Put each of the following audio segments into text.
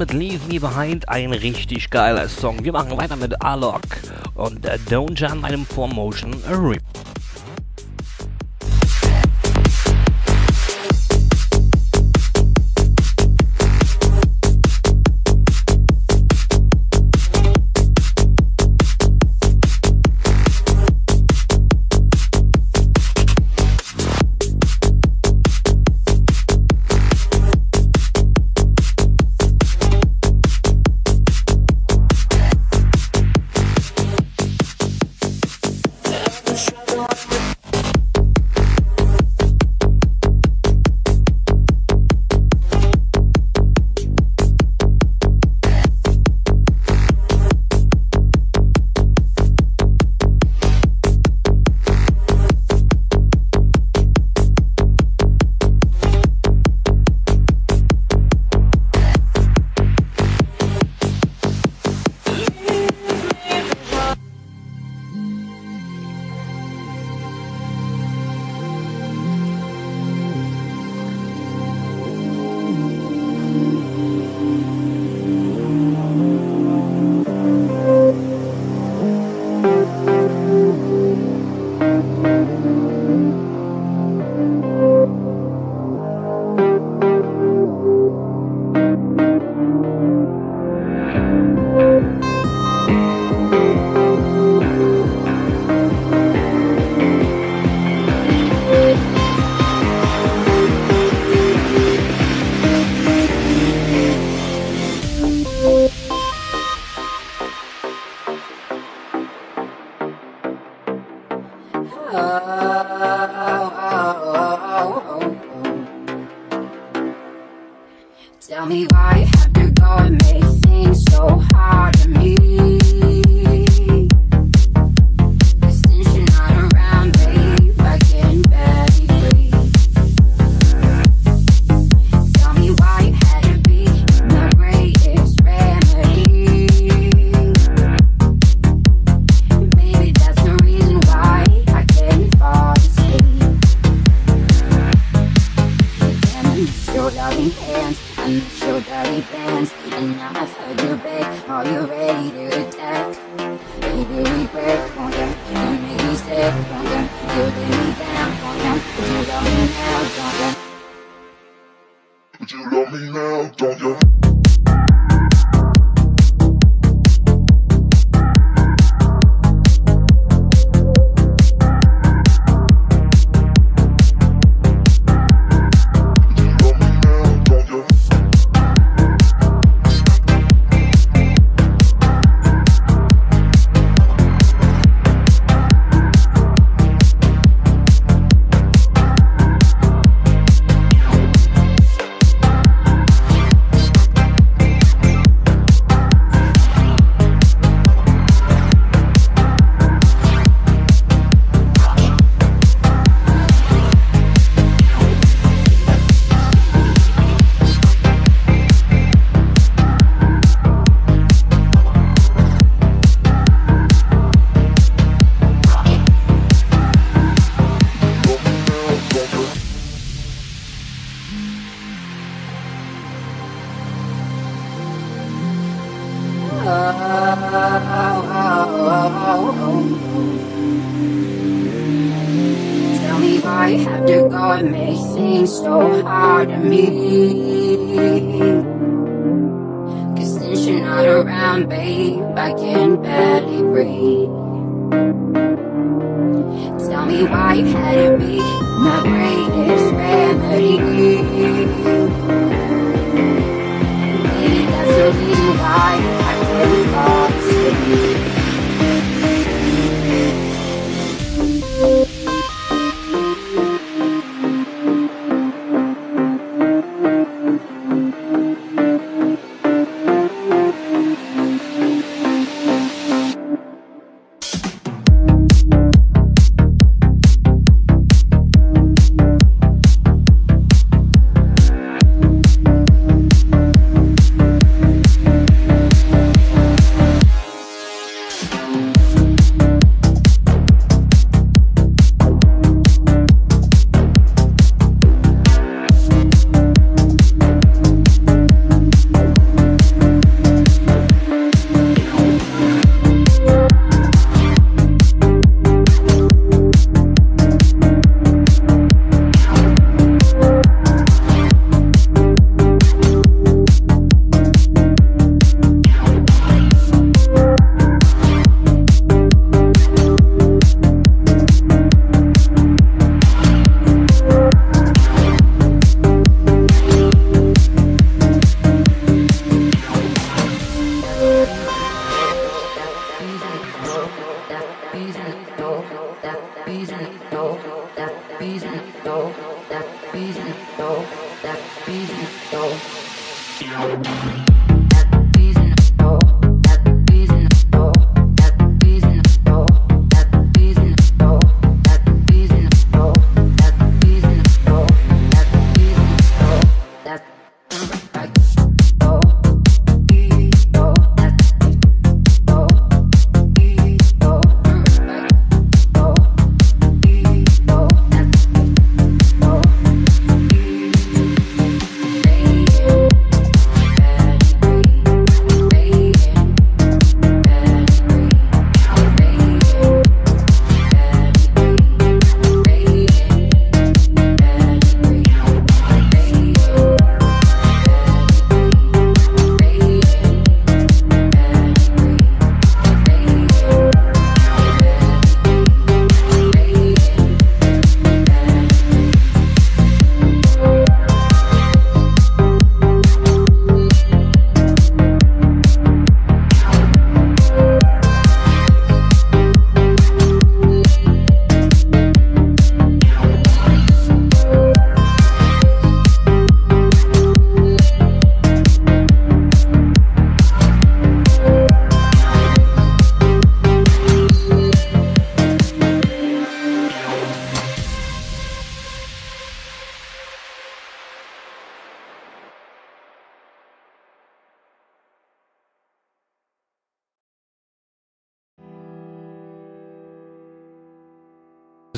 Mit Leave Me Behind, ein richtig geiler Song. Wir machen weiter mit Alok und äh, Don't Jam einem Formotion Rip.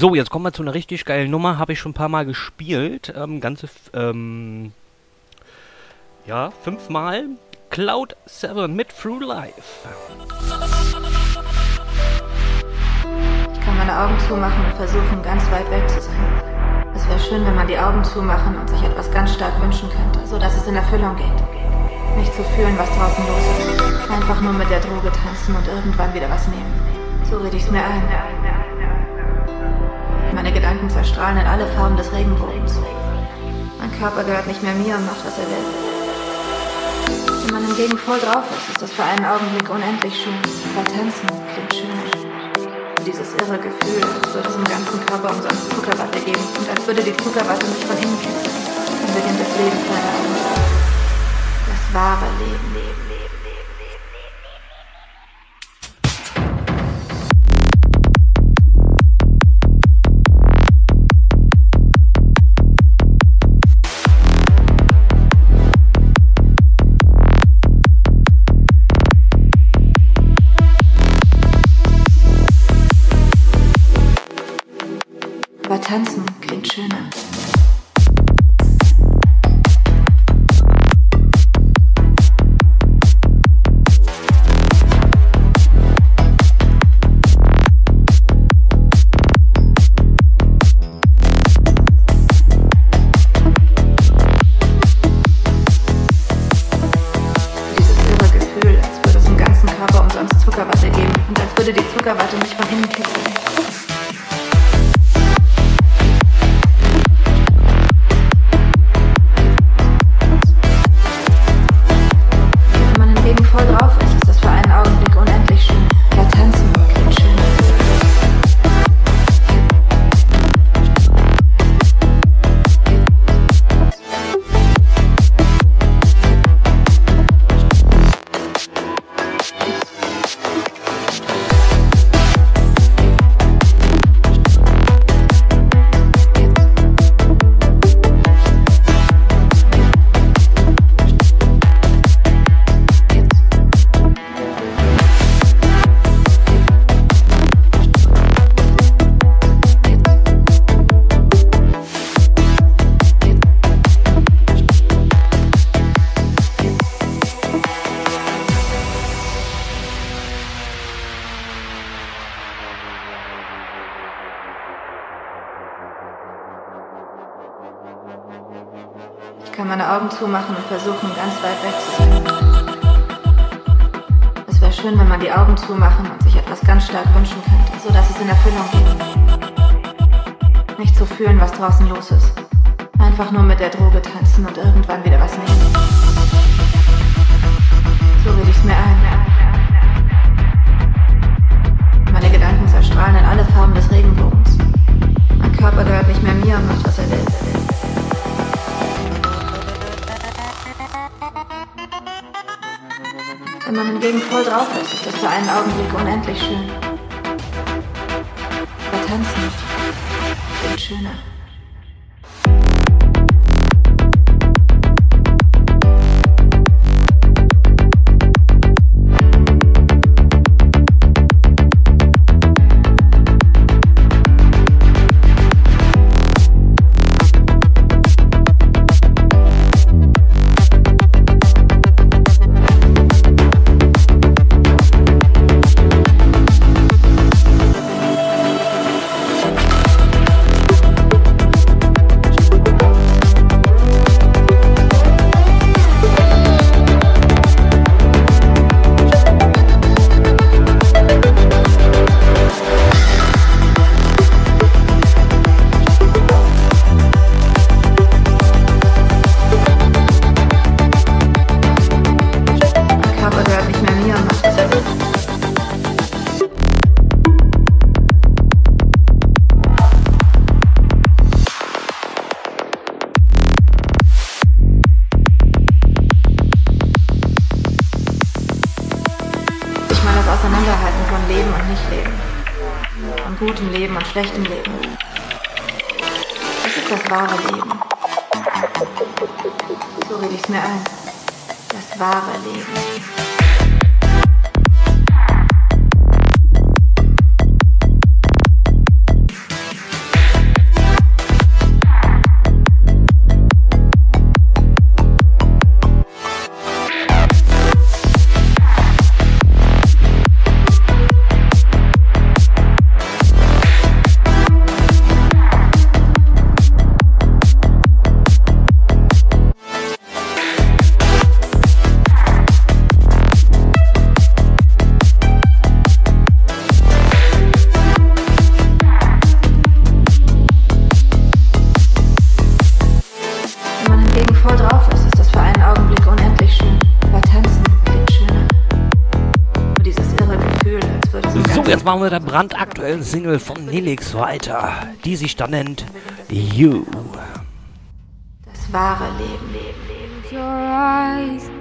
So, jetzt kommen wir zu einer richtig geilen Nummer. Habe ich schon ein paar Mal gespielt. Ähm, ganze, ähm, ja, fünfmal. Cloud 7 mit Through Life. Ich kann meine Augen zumachen und versuchen, ganz weit weg zu sein. Es wäre schön, wenn man die Augen zumachen und sich etwas ganz stark wünschen könnte, so dass es in Erfüllung geht. Nicht zu fühlen, was draußen los ist. Einfach nur mit der Droge tanzen und irgendwann wieder was nehmen. So rede ich es mir ein. Gedanken zerstrahlen in alle Farben des Regenbogens. Mein Körper gehört nicht mehr mir und macht, was er will. Wenn man hingegen voll drauf ist, ist das für einen Augenblick unendlich schön. Weil tanzen klingt schön. Dieses irre Gefühl, als würde es im ganzen Körper umsonst Zuckerwatte geben und als würde die Zuckerwatte mich von innen kitzeln. Dann beginnt das Leben für eine Augen. Das wahre Leben, Leben, Leben. Zumachen und versuchen, ganz weit weg zu sein. Es wäre schön, wenn man die Augen zumachen und sich etwas ganz stark wünschen könnte, so dass es in Erfüllung geht. Nicht zu fühlen, was draußen los ist. Einfach nur mit der Droge tanzen und irgendwann wieder was nehmen. So rede ich es mir ein. Man hingegen voll drauf ist, ist das für einen Augenblick unendlich schön. Aber tanzen klingt schöner. Jetzt machen wir der brandaktuellen Single von Nelix weiter, die sich dann nennt You. das wahre Leben. Lose your eyes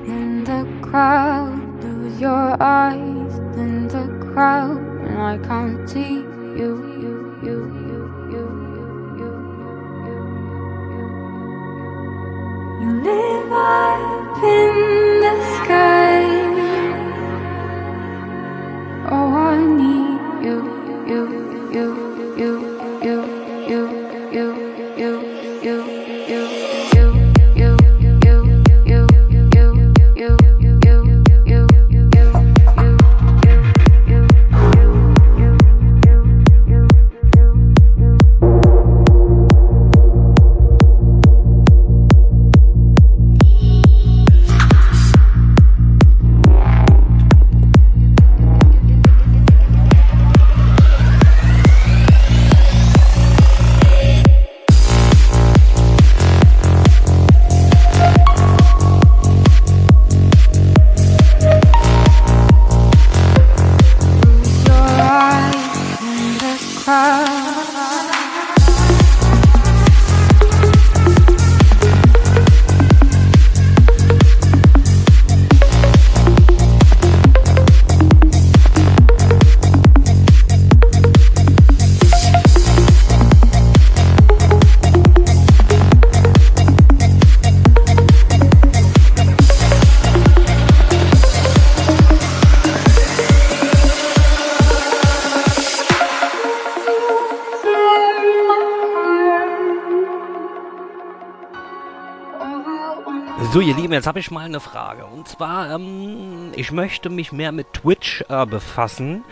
jetzt habe ich mal eine Frage. Und zwar, ähm, ich möchte mich mehr mit Twitch äh, befassen.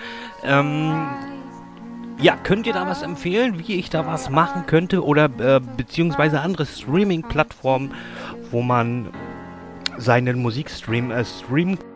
Ähm, ja, könnt ihr da was empfehlen, wie ich da was machen könnte? Oder äh, beziehungsweise andere Streaming-Plattformen, wo man seinen Musikstream äh, streamen You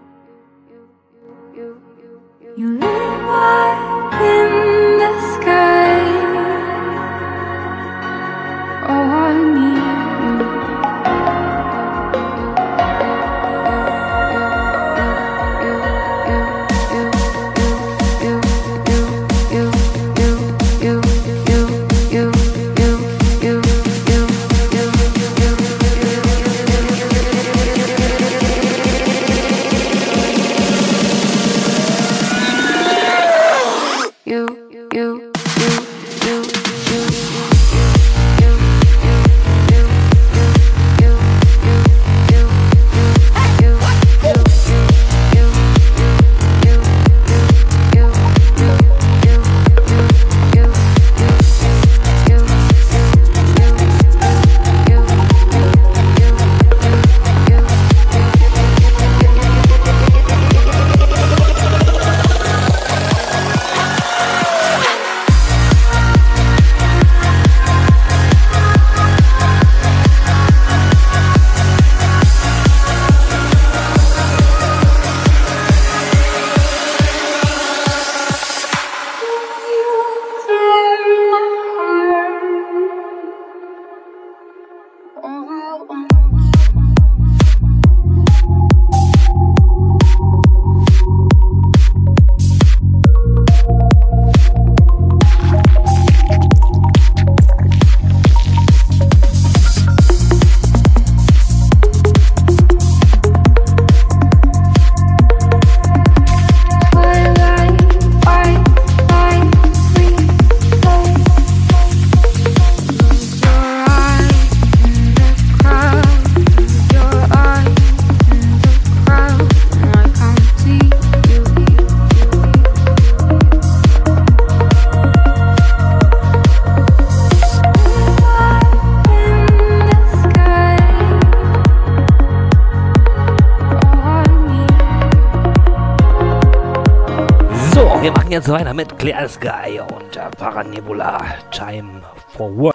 jetzt weiter mit Clear Sky und Paranebula Time for Work.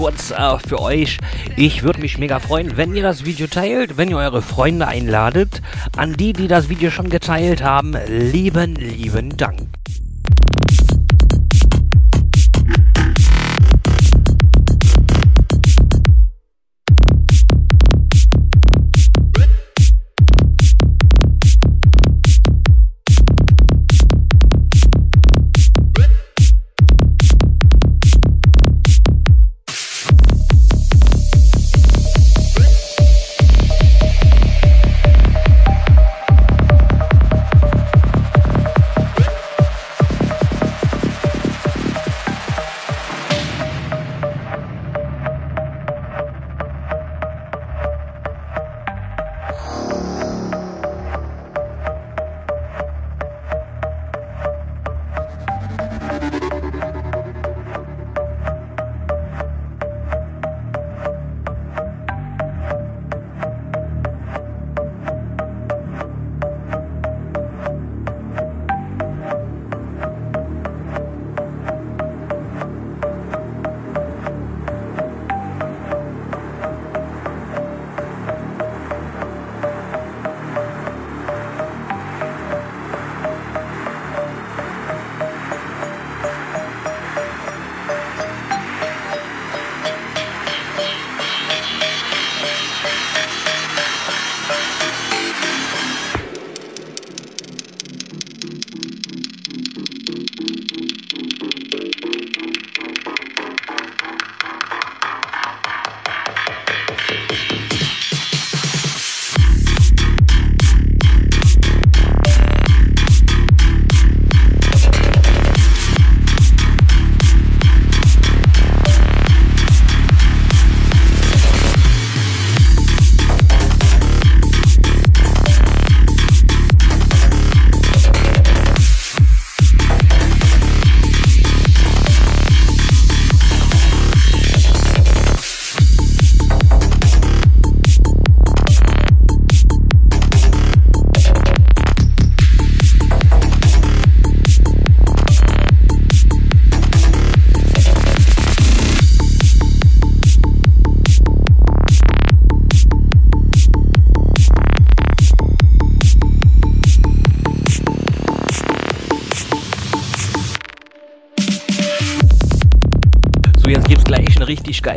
Kurz äh, für euch. Ich würde mich mega freuen, wenn ihr das Video teilt, wenn ihr eure Freunde einladet. An die, die das Video schon geteilt haben, lieben, lieben Dank.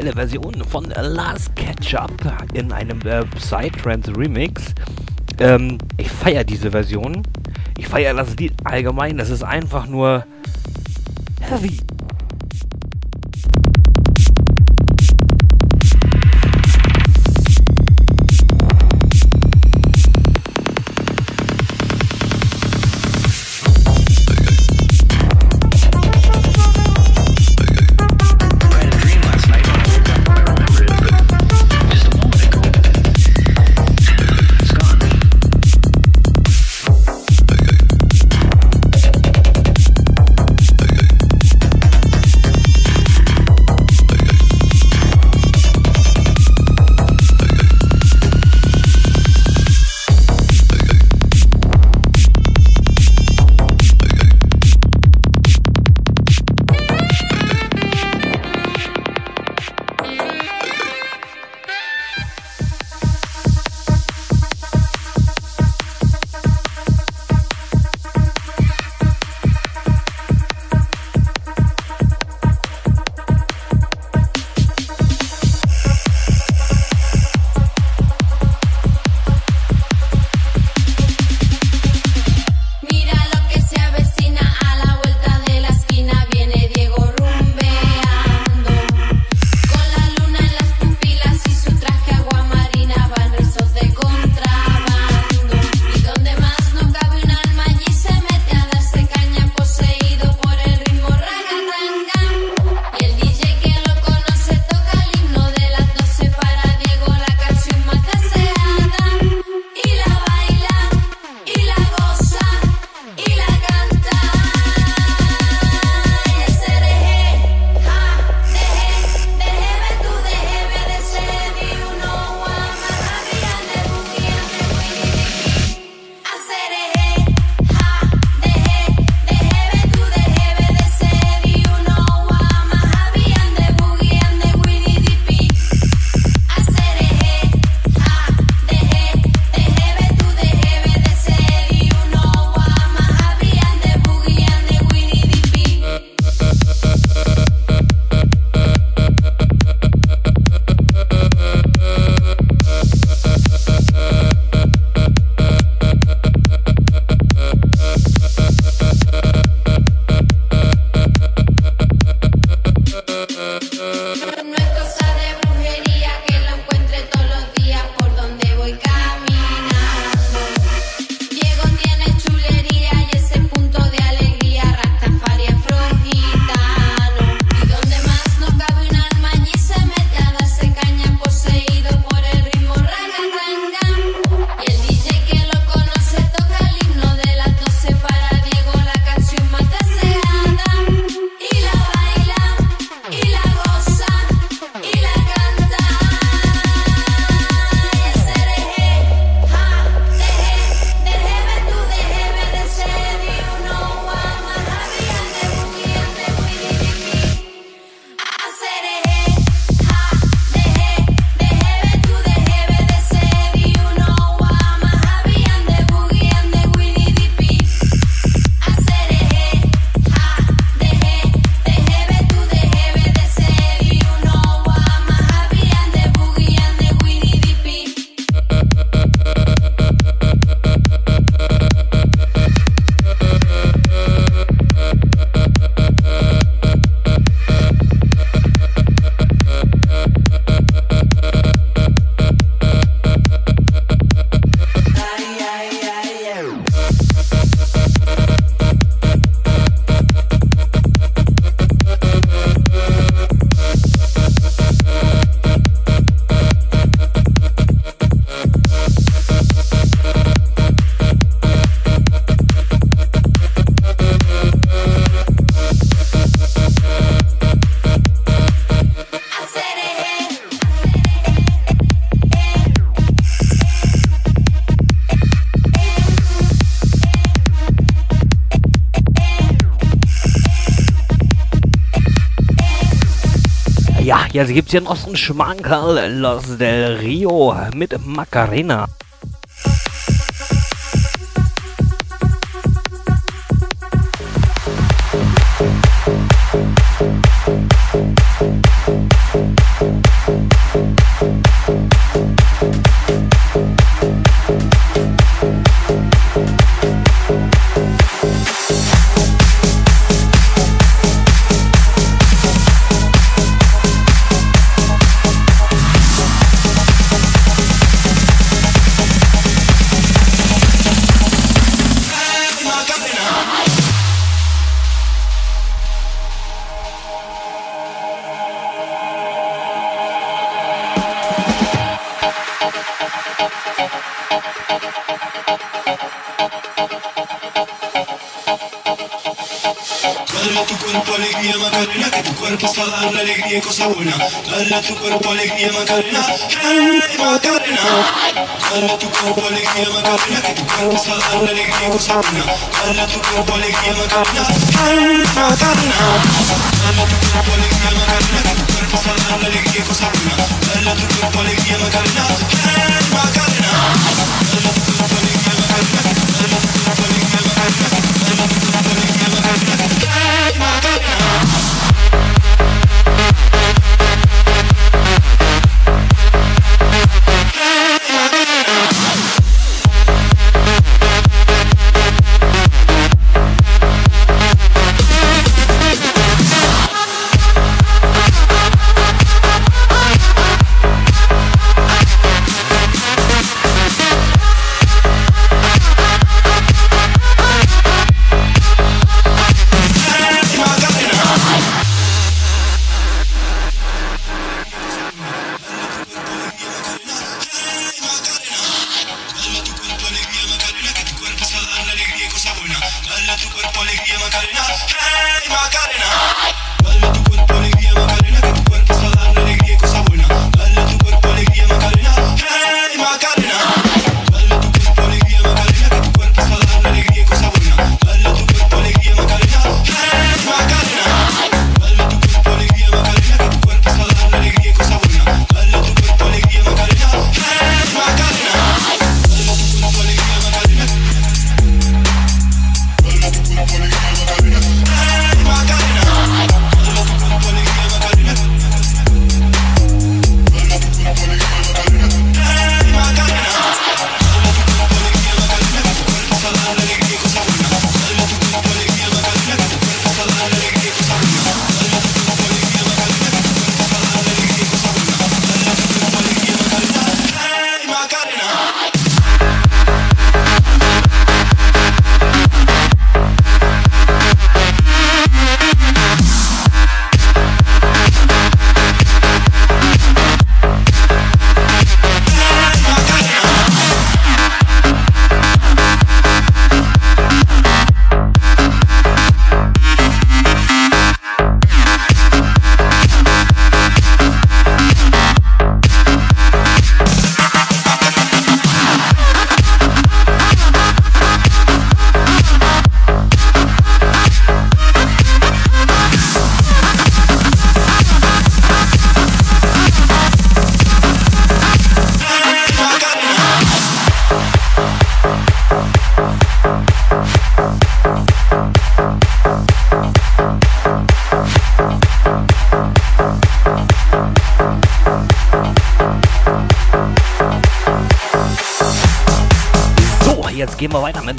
Geile Version von Last Ketchup in einem äh, Psytrance Remix. Ähm, ich feiere diese Version. Ich feiere das Lied allgemein. Das ist einfach nur heavy. Gibt es hier noch so einen Schmankerl, Los del Rio mit Macarena. sana Dale tu cuerpo alegría materna Calma, calma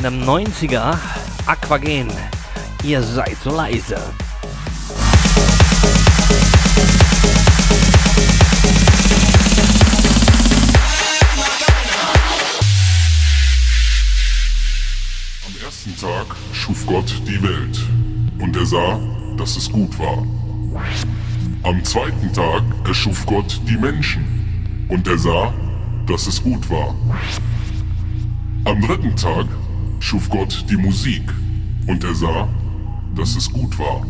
einem 90er Aquagen. Ihr seid so leise. Am ersten Tag schuf Gott die Welt und er sah, dass es gut war. Am zweiten Tag erschuf Gott die Menschen und er sah, dass es gut war. Am dritten Tag schuf Gott die Musik und er sah, dass es gut war.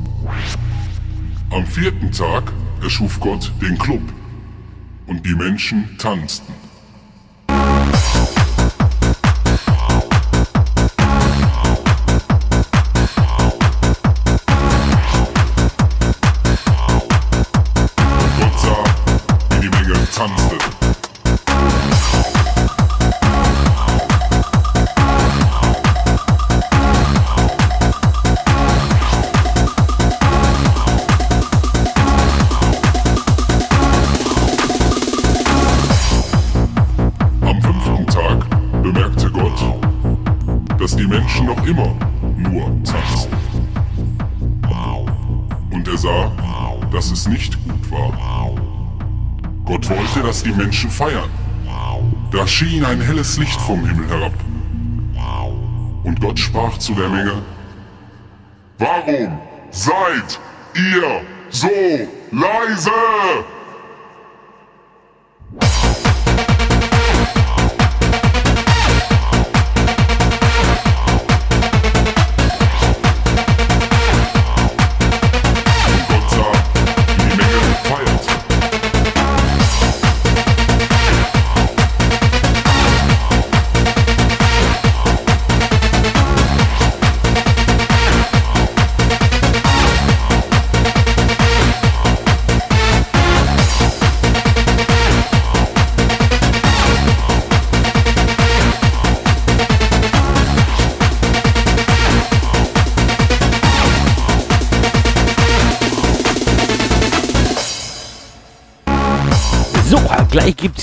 Am vierten Tag erschuf Gott den Club und die Menschen tanzten. Menschen feiern. Da schien ein helles Licht vom Himmel herab. Und Gott sprach zu der Menge, Warum seid ihr so leise?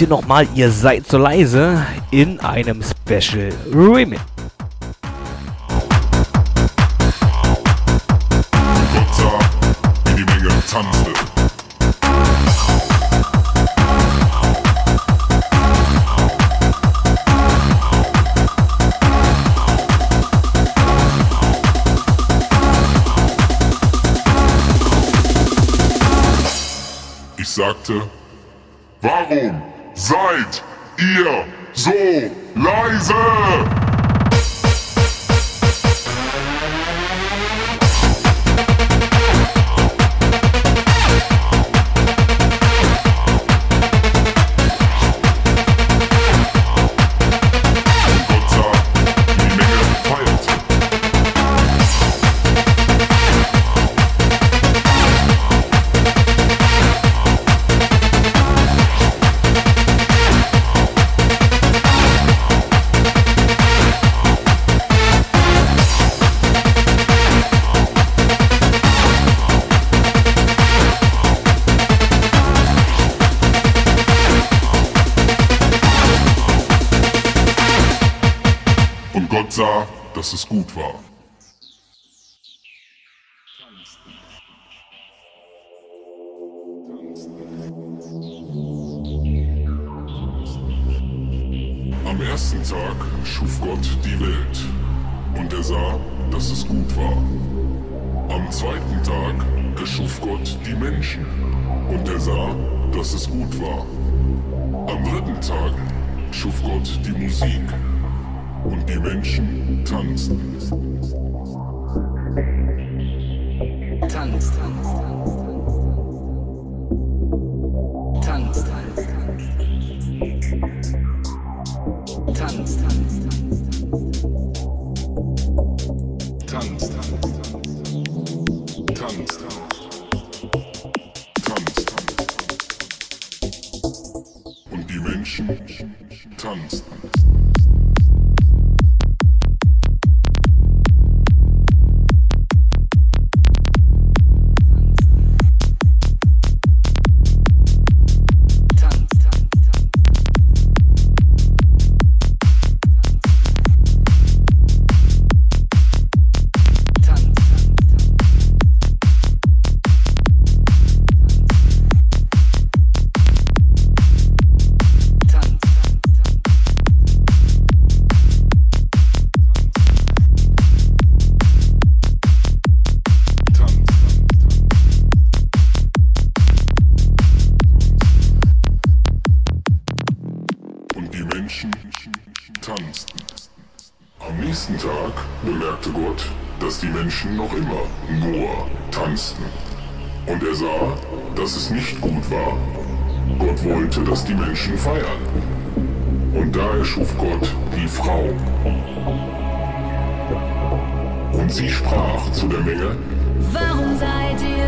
hier nochmal Ihr seid so leise in einem Special Remix.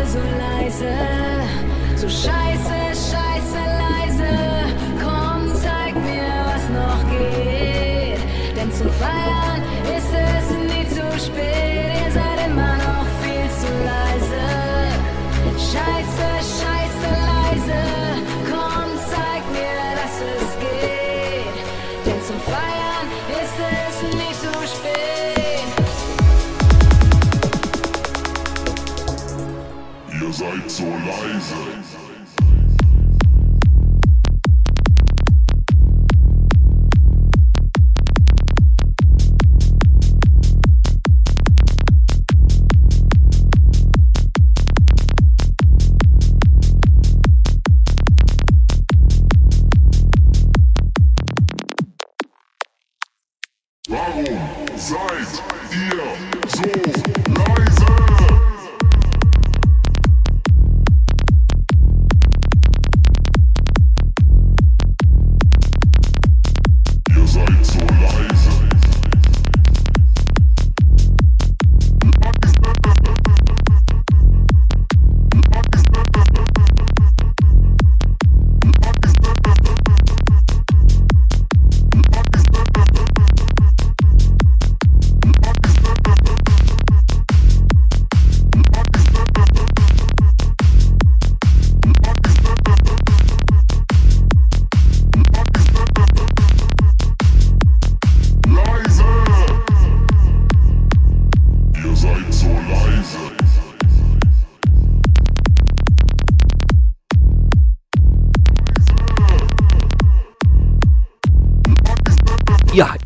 so leise, so scheiße, scheiße leise. Komm, zeig mir, was noch geht, denn zum Feierabend.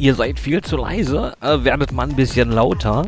ihr seid viel zu leise, äh, werdet mal ein bisschen lauter.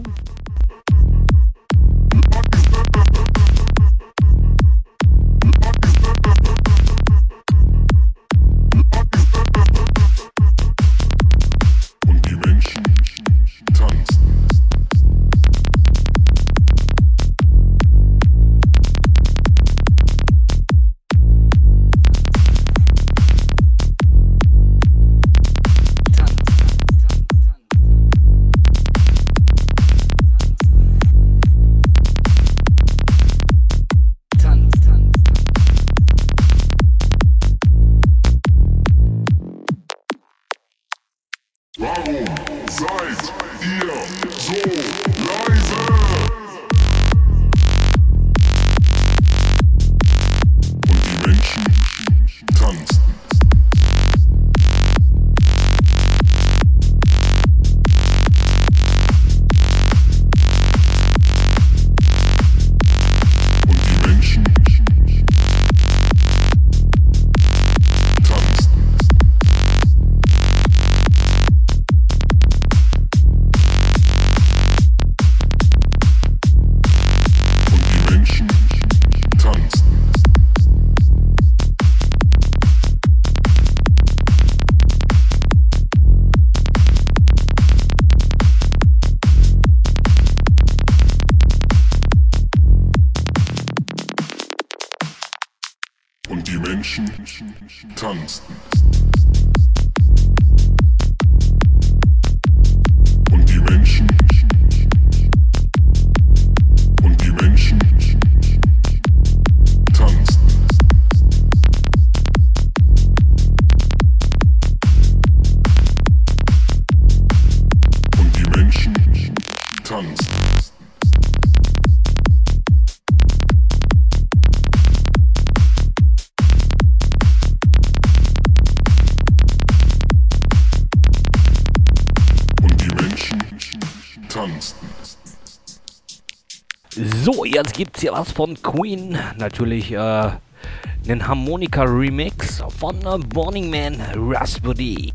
gibt's hier was von Queen. Natürlich äh, einen Harmonika-Remix von äh, Burning Man Rasputin.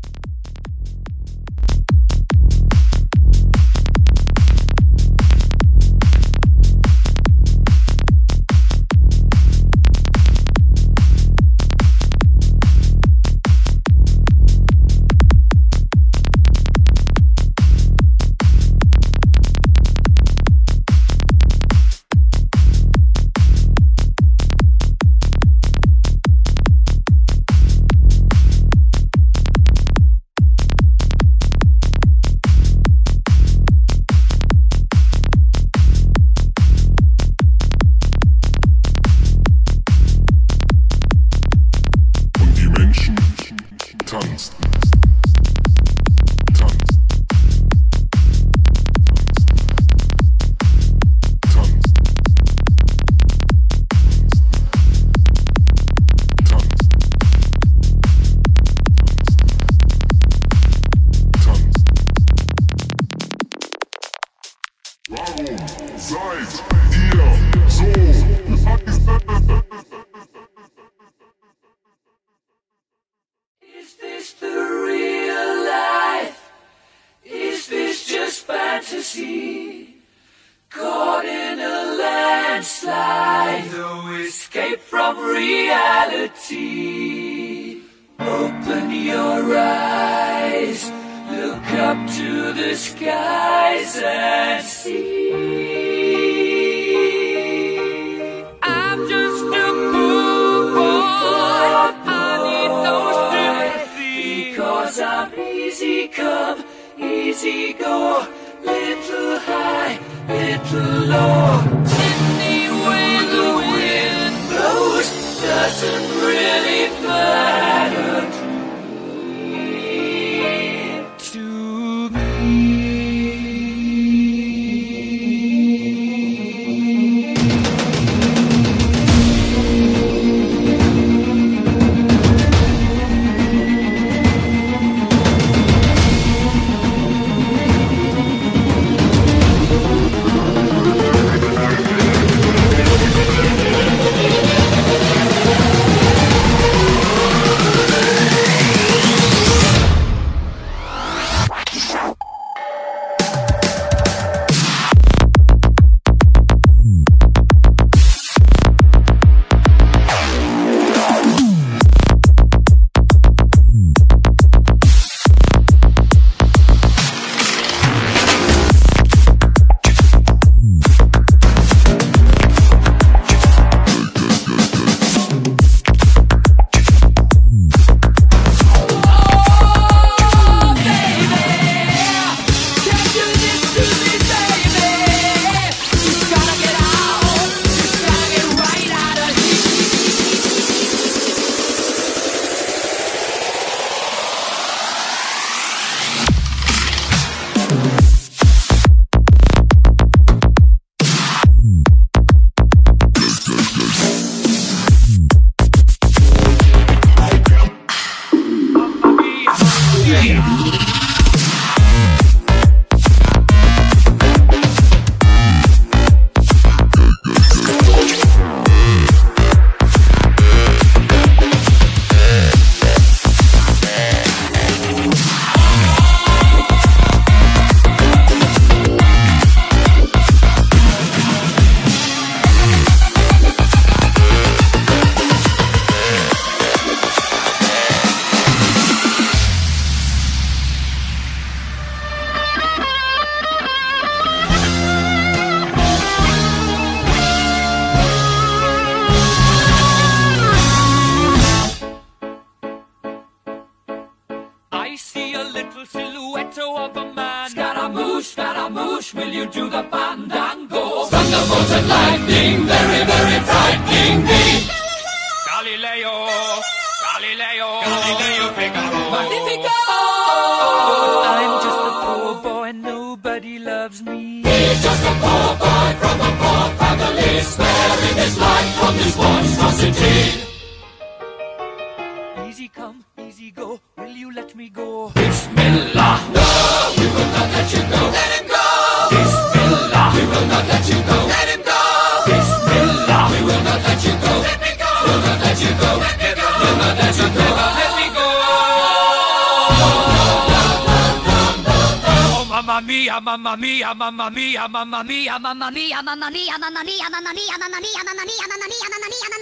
mamma mia, mamma mia, mamma mia, mamma mia, mamma mia, mamma mia, mamma mia, mamma mia, mamma mia, mamma mia, mamma mia, mamma mia,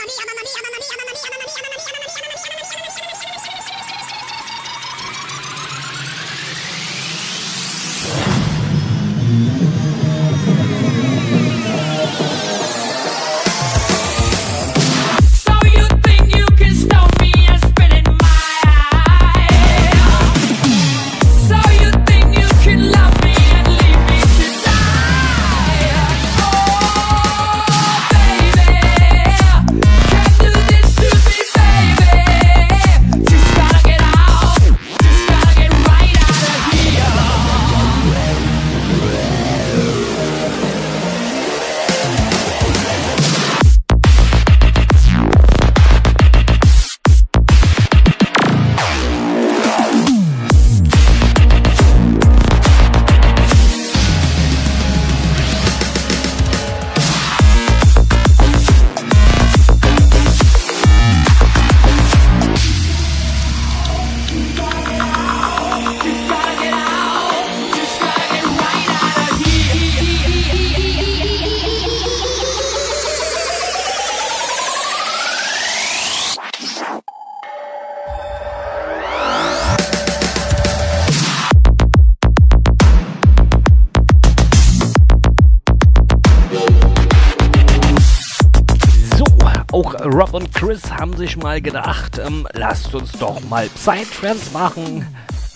mal gedacht, ähm, lasst uns doch mal Psytrance machen.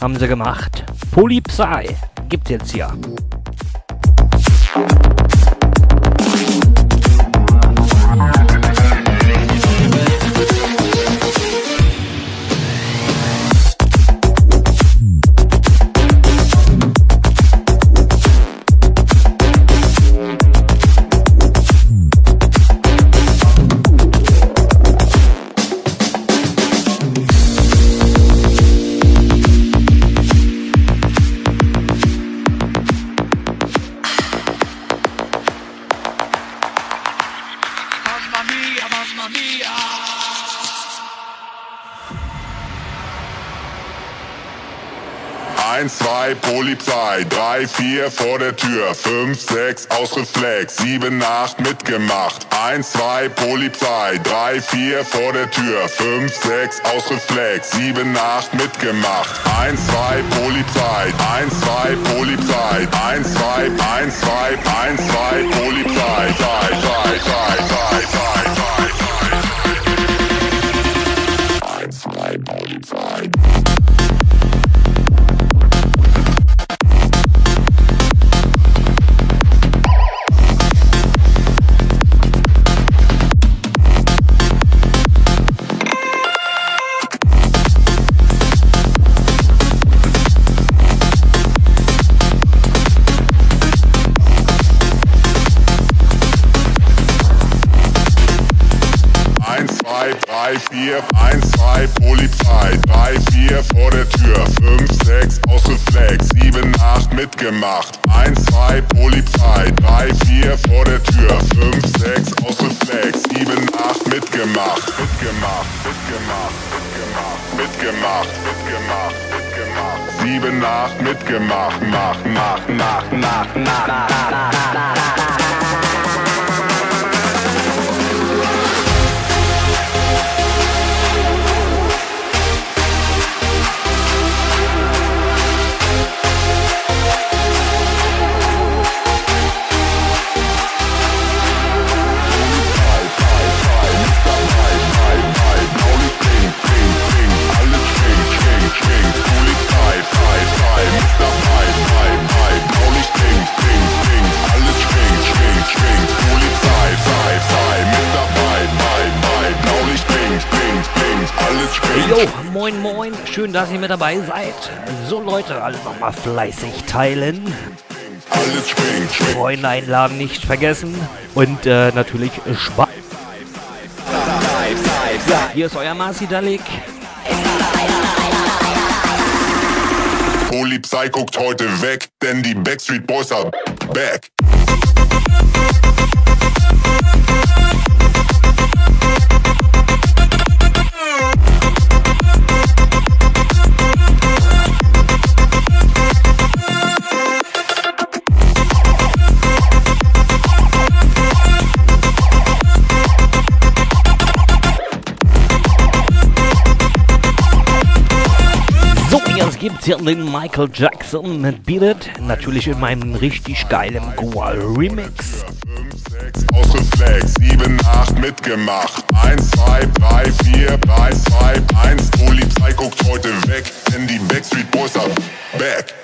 Haben sie gemacht. Polypsy gibt's jetzt hier. drei Polizei, drei, vier vor der Tür, fünf, sechs aus Reflex, sieben, acht mitgemacht. Eins, zwei Polizei, drei, vier vor der Tür, fünf, sechs aus Reflex, sieben, acht mitgemacht. Eins, zwei Polizei, eins, zwei Polizei, eins, zwei, eins, zwei, eins, zwei Polizei, drei, drei, drei, drei, drei. Acht, mitgemacht, mach, mach, mach, mach, mach, mach, mach, mach. Schön, dass ihr mit dabei seid. So Leute, alle nochmal fleißig teilen. Freunde einladen nicht vergessen. Und äh, natürlich Spaß. Hier ist euer Marci Dalik. Polizei guckt heute weg, denn die Backstreet Boys are back. Den Michael Jackson mit Beat It. Natürlich in meinem richtig geilen Goa Remix. Ausreflex, 7, 8 mitgemacht. 1, 2, 3, 4, 3, 2, 1. Polizei guckt heute weg, denn die Backstreet Boys are back.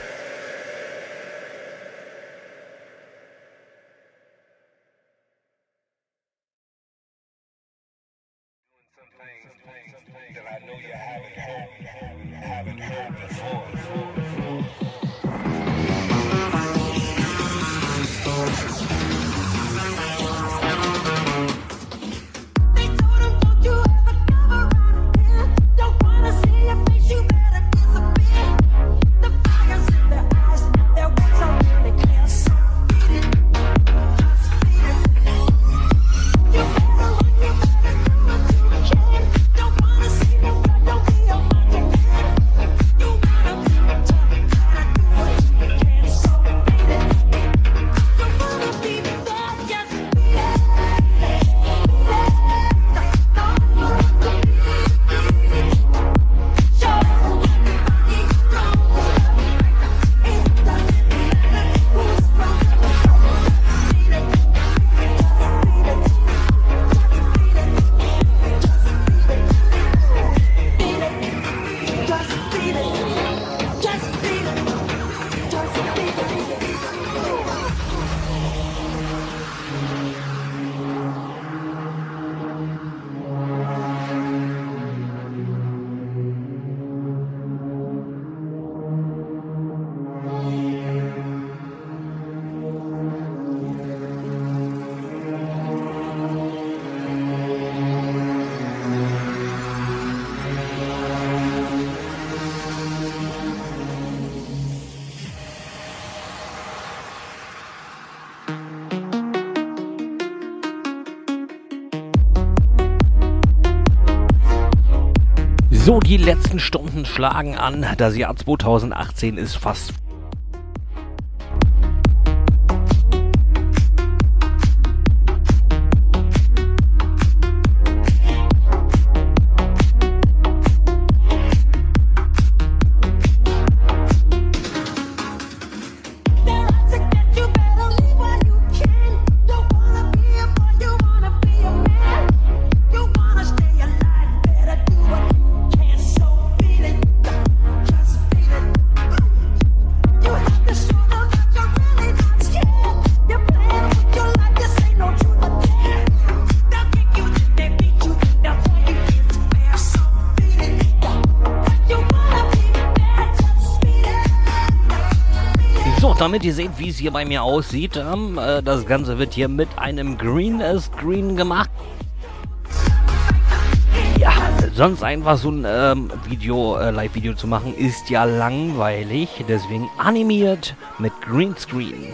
So, die letzten Stunden schlagen an. Das Jahr 2018 ist fast damit ihr seht, wie es hier bei mir aussieht, ähm, äh, das Ganze wird hier mit einem Green äh, Screen gemacht. Ja, sonst einfach so ein ähm, Video, äh, Live-Video zu machen, ist ja langweilig. Deswegen animiert mit Greenscreen.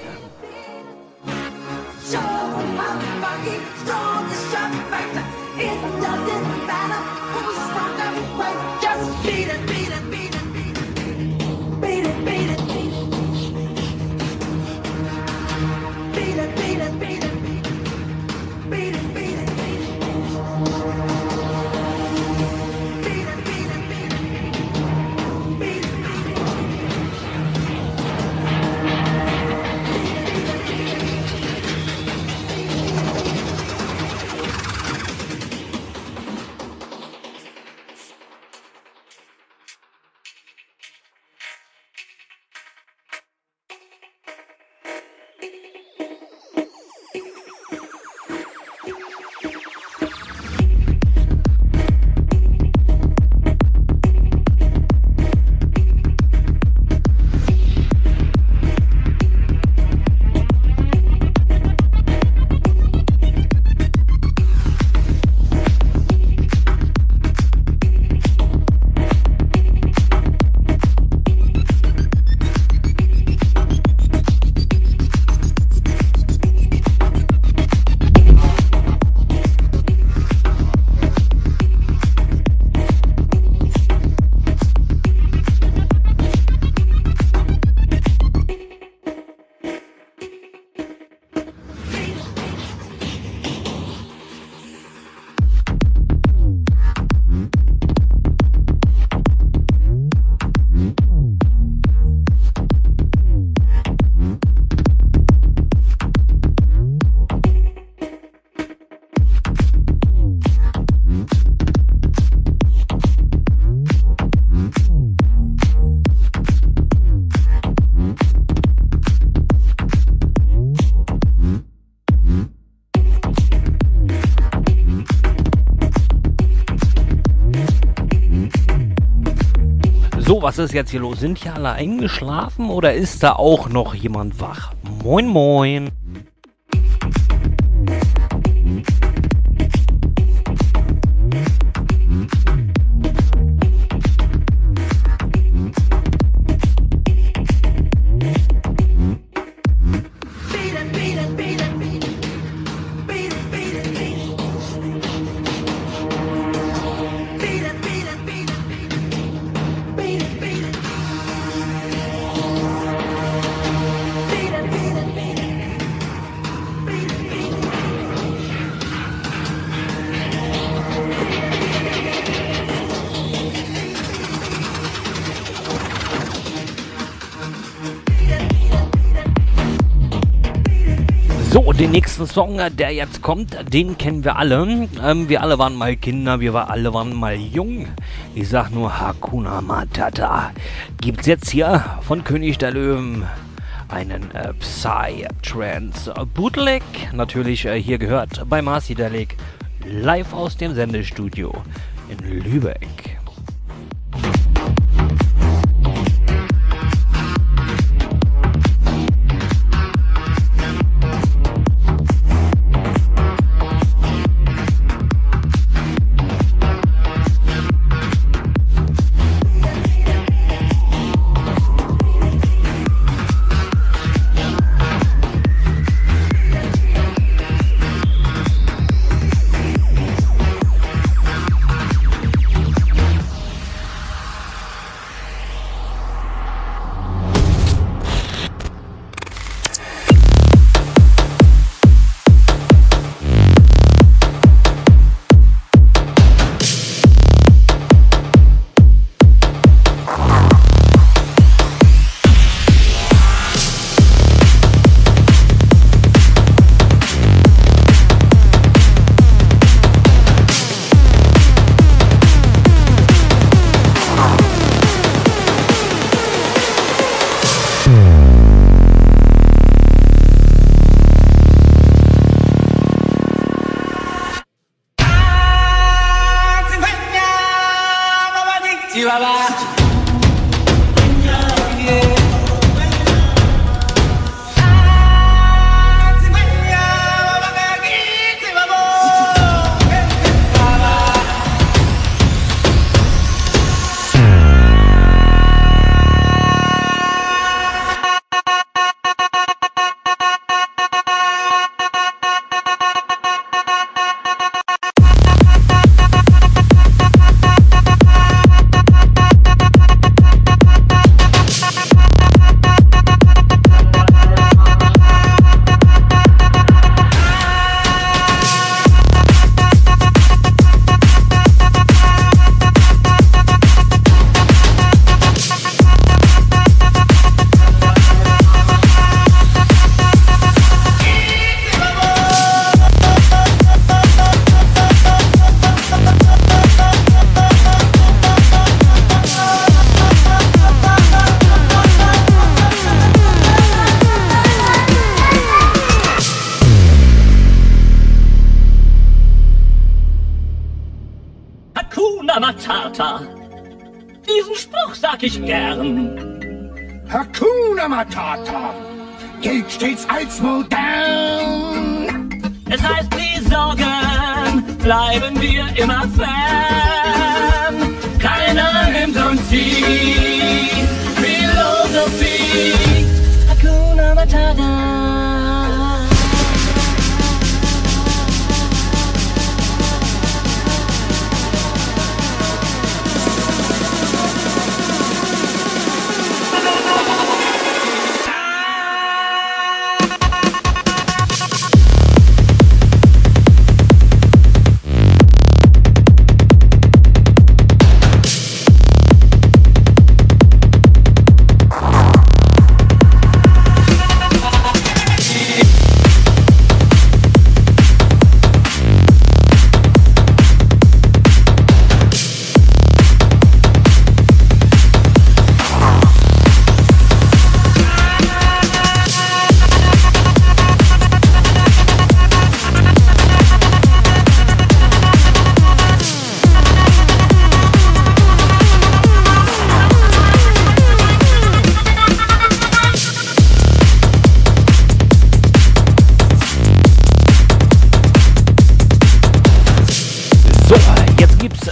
Was ist jetzt hier los? Sind hier alle eingeschlafen oder ist da auch noch jemand wach? Moin, moin. Den nächsten Song, der jetzt kommt, den kennen wir alle. Ähm, wir alle waren mal Kinder, wir war, alle waren mal jung. Ich sag nur Hakuna Matata. Gibt's jetzt hier von König der Löwen einen äh, Psy-Trance Bootleg. Natürlich äh, hier gehört bei Marci Delig live aus dem Sendestudio in Lübeck.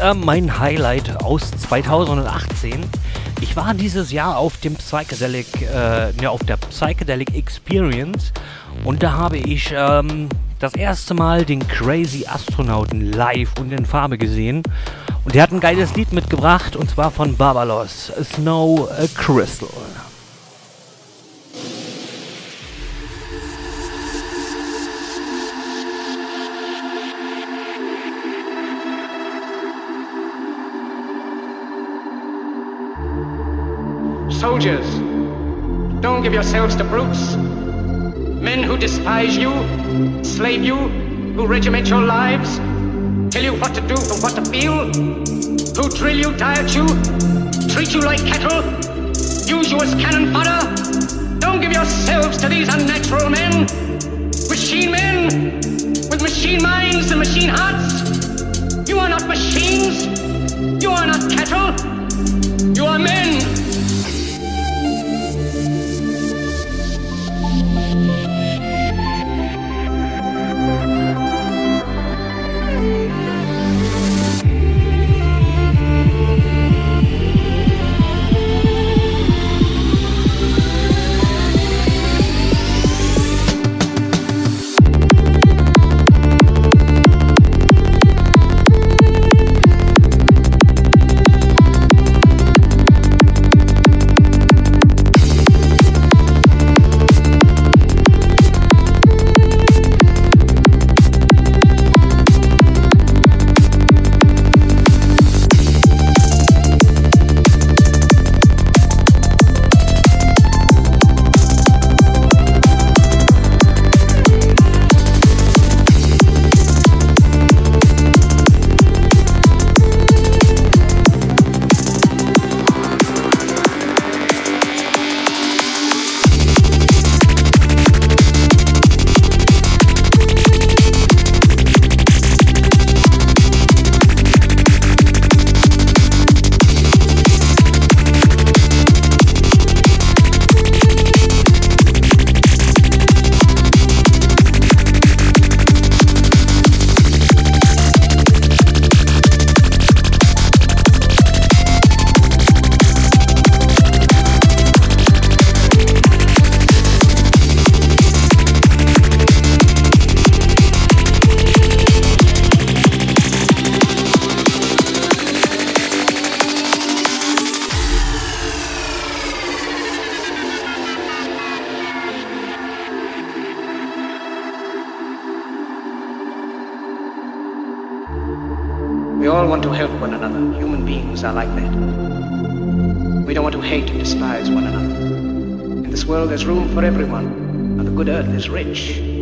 Äh, mein Highlight aus 2018. Ich war dieses Jahr auf dem Psychedelic, äh, ne, auf der Psychedelic Experience und da habe ich ähm, das erste Mal den Crazy Astronauten live und in Farbe gesehen. Und der hat ein geiles Lied mitgebracht und zwar von Barbalos, Snow a Crystal. Give yourselves to brutes. Men who despise you, slave you, who regiment your lives, tell you what to do and what to feel, who drill you, diet you, treat you like cattle, use you as cannon fodder. Don't give yourselves to these unnatural men, machine men, with machine minds and machine hearts. You are not machines. You are not cattle. You are men.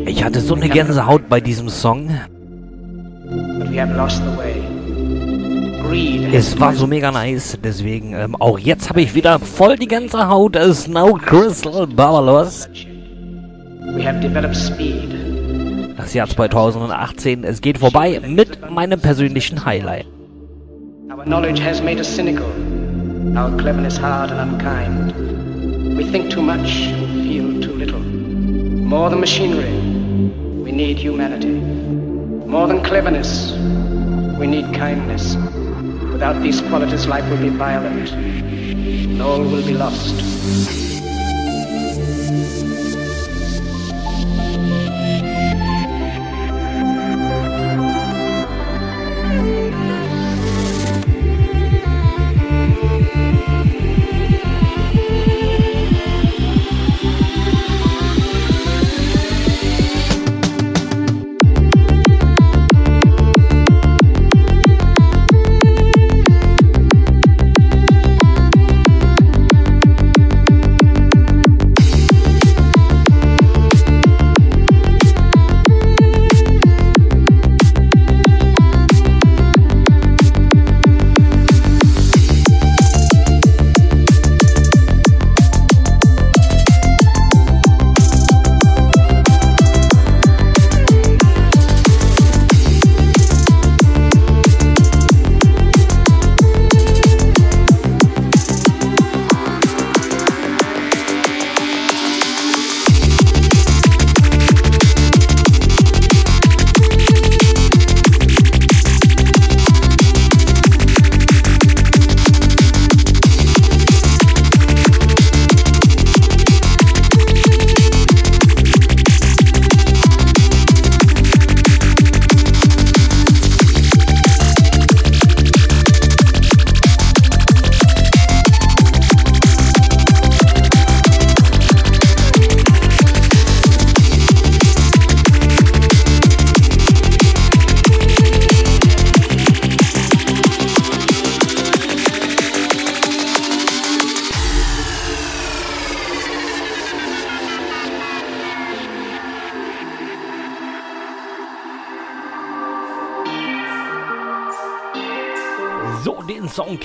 Ich hatte so eine Gänsehaut bei diesem Song. But we have lost the way. Greed has Es war so mega nice, deswegen ähm, auch jetzt habe ich wieder voll die Gänsehaut. Snow Crystal Barbalos. We have developed speed. Das Jahr 2018, es geht vorbei mit meinem persönlichen Highlight. Our knowledge has made us cynical. our cleverness hard and unkind. We think too much and feel too little. More than machinery, we need humanity. More than cleverness, we need kindness. Without these qualities, life will be violent, and all will be lost.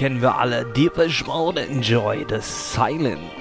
Kennen wir alle. Deepish Mode Enjoy the Silence.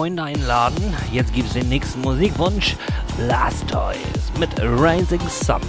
Freunde einladen. Jetzt gibt es den nächsten Musikwunsch. Last Toys mit Rising Sun.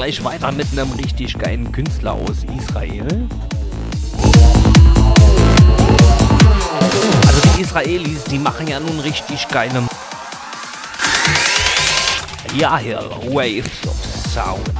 Gleich weiter mit einem richtig geilen Künstler aus Israel. Also die Israelis, die machen ja nun richtig geile... Ja, hier, Waves of Sound.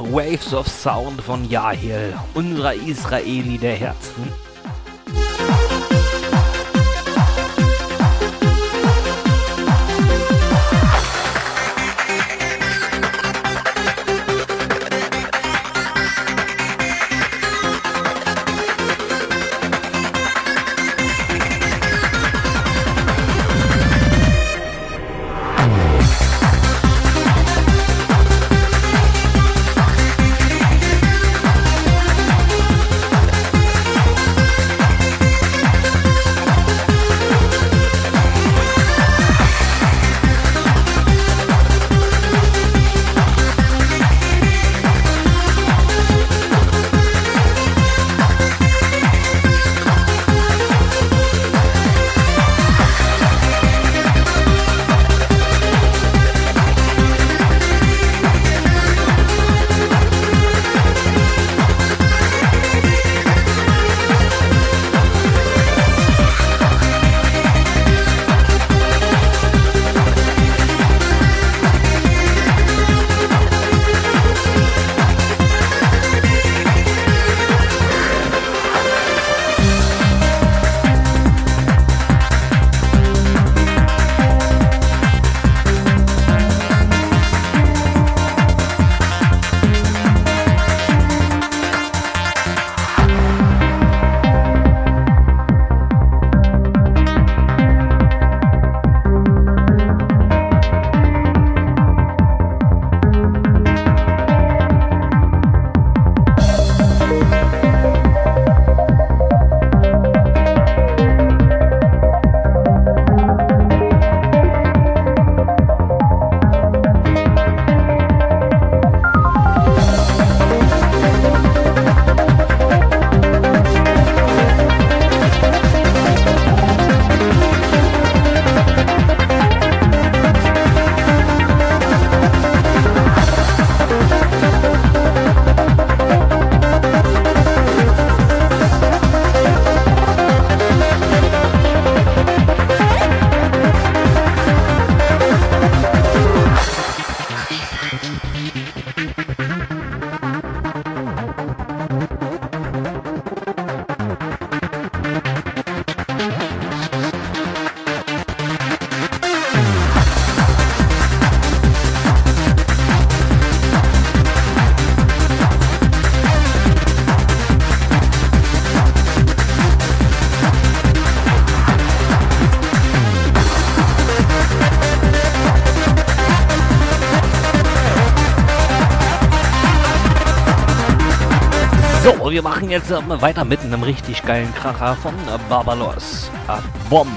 Waves of Sound von Yahil, unserer Israeli der Herzen. Jetzt weiter mit einem richtig geilen Kracher von Barbalos. Bomb.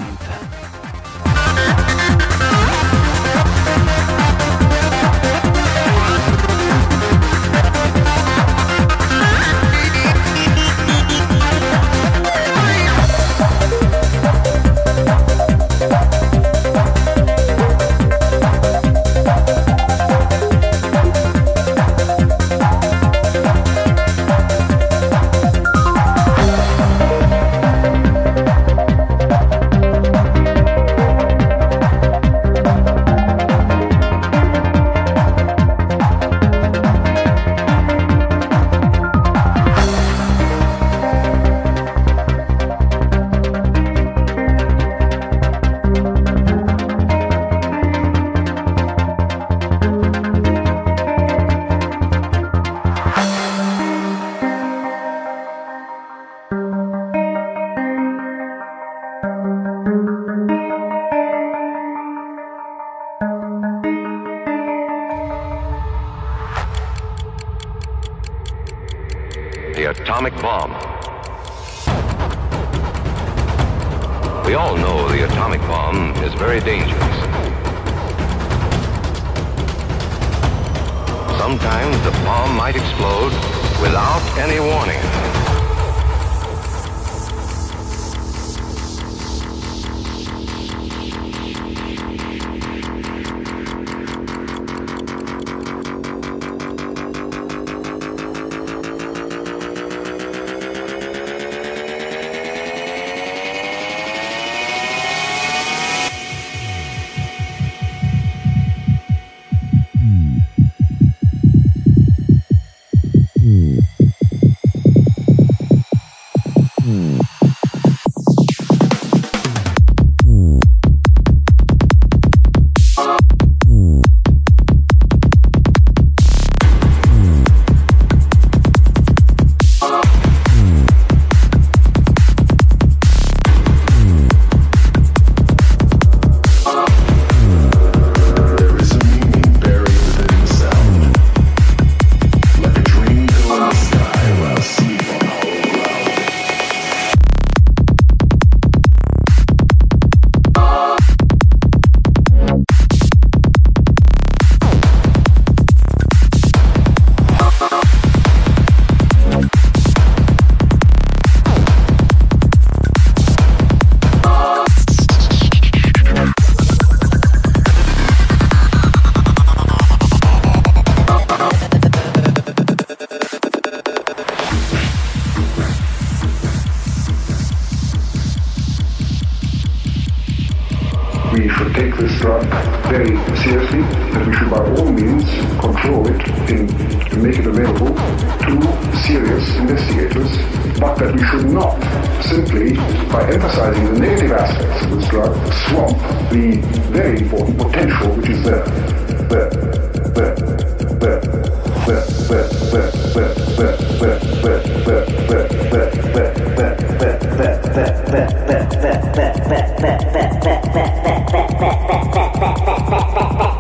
The very important potential which is there. There, there, there, there, there, there, there, there, there, there, there, there, there, there, there, there, there, there, there, War nur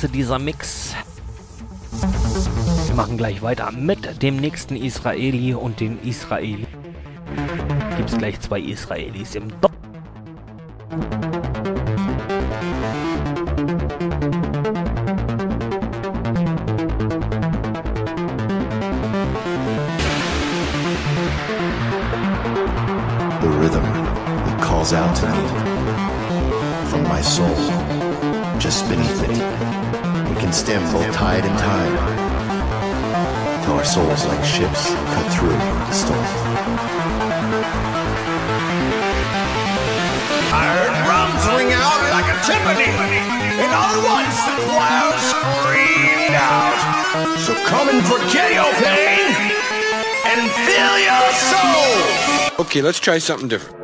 klasse, dieser Mix. Wir machen gleich weiter mit dem nächsten Israeli und den Israeli. Gibt es gleich zwei Israelis im Doppel. We can stem both tide and time, till our souls, like ships, cut through the storm. I heard drums ring out like a timpani, and all at once the choir screamed out. So come and forget your pain and fill your soul. Okay, let's try something different.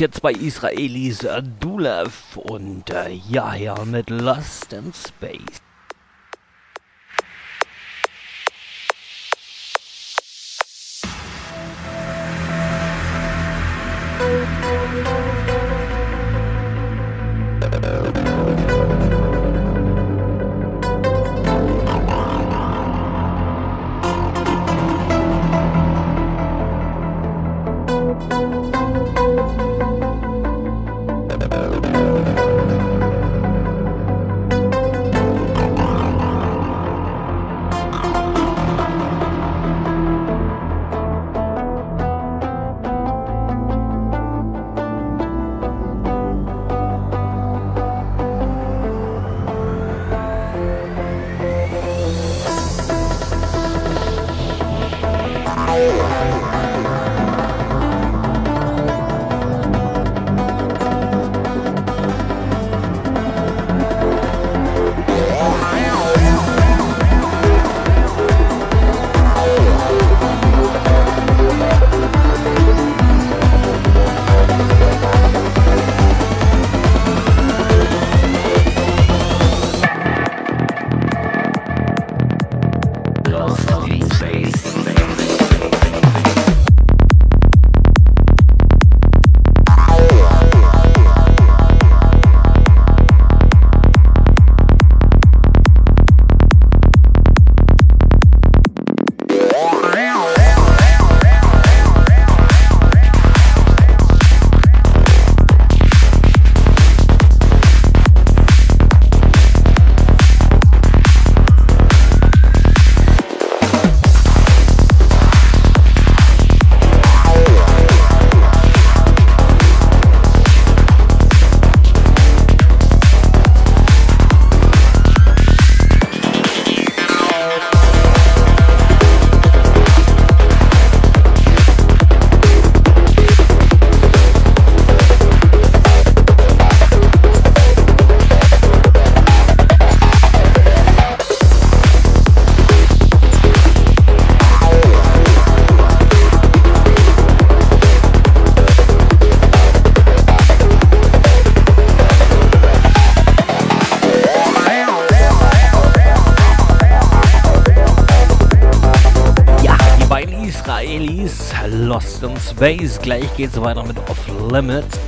Jetzt zwei Israelis, Dulev und äh, Yahya mit Lost in Space. Space. Gleich geht's weiter mit Off Limits.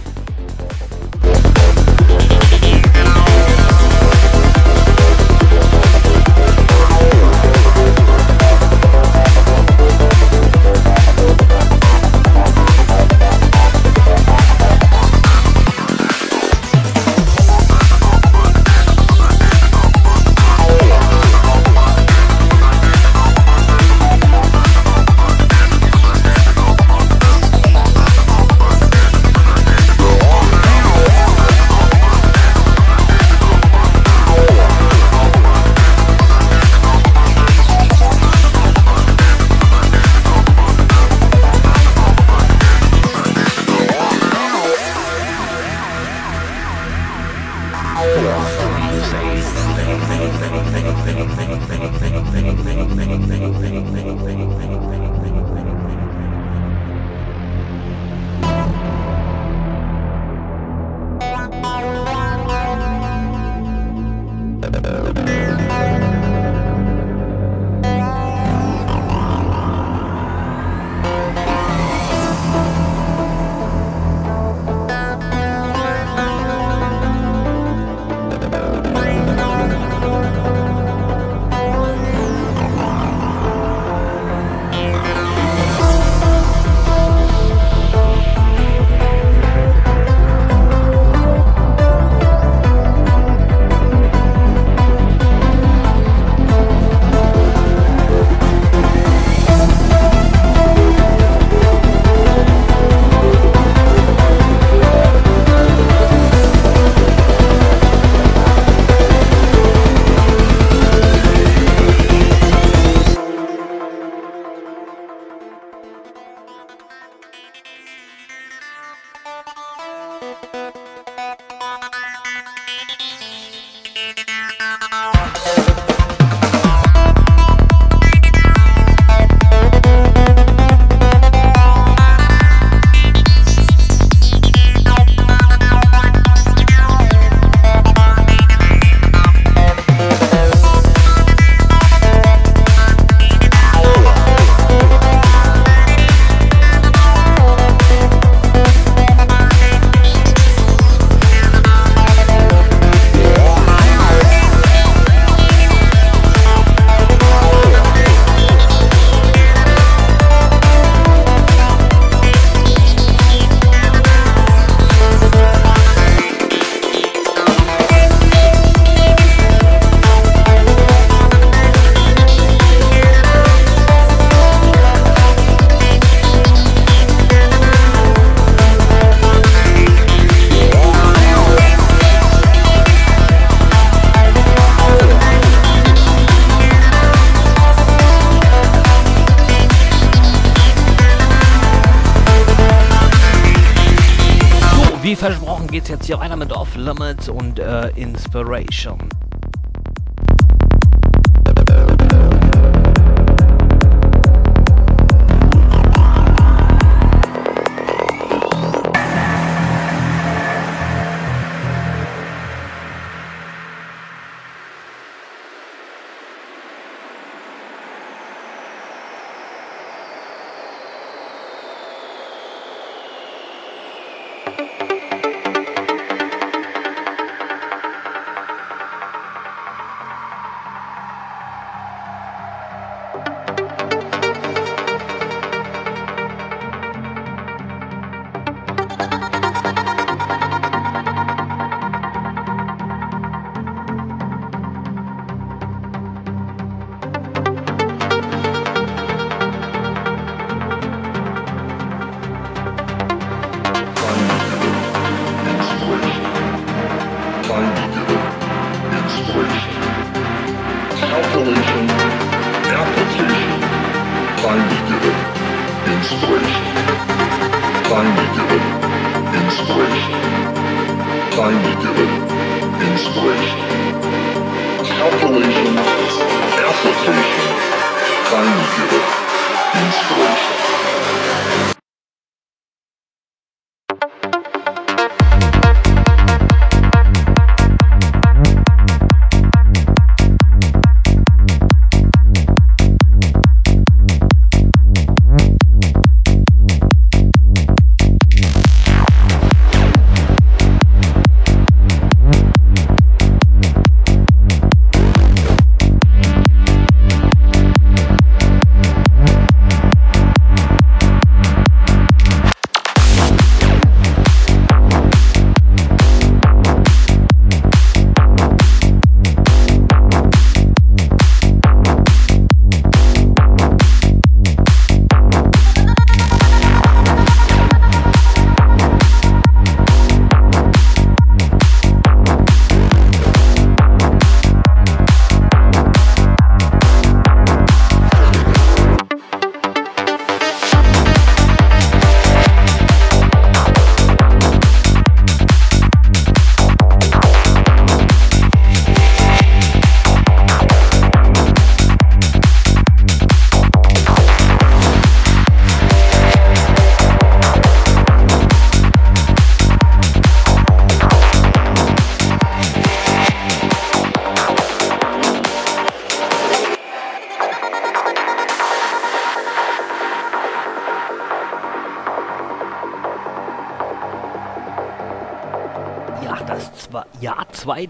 Äh, Inspiration.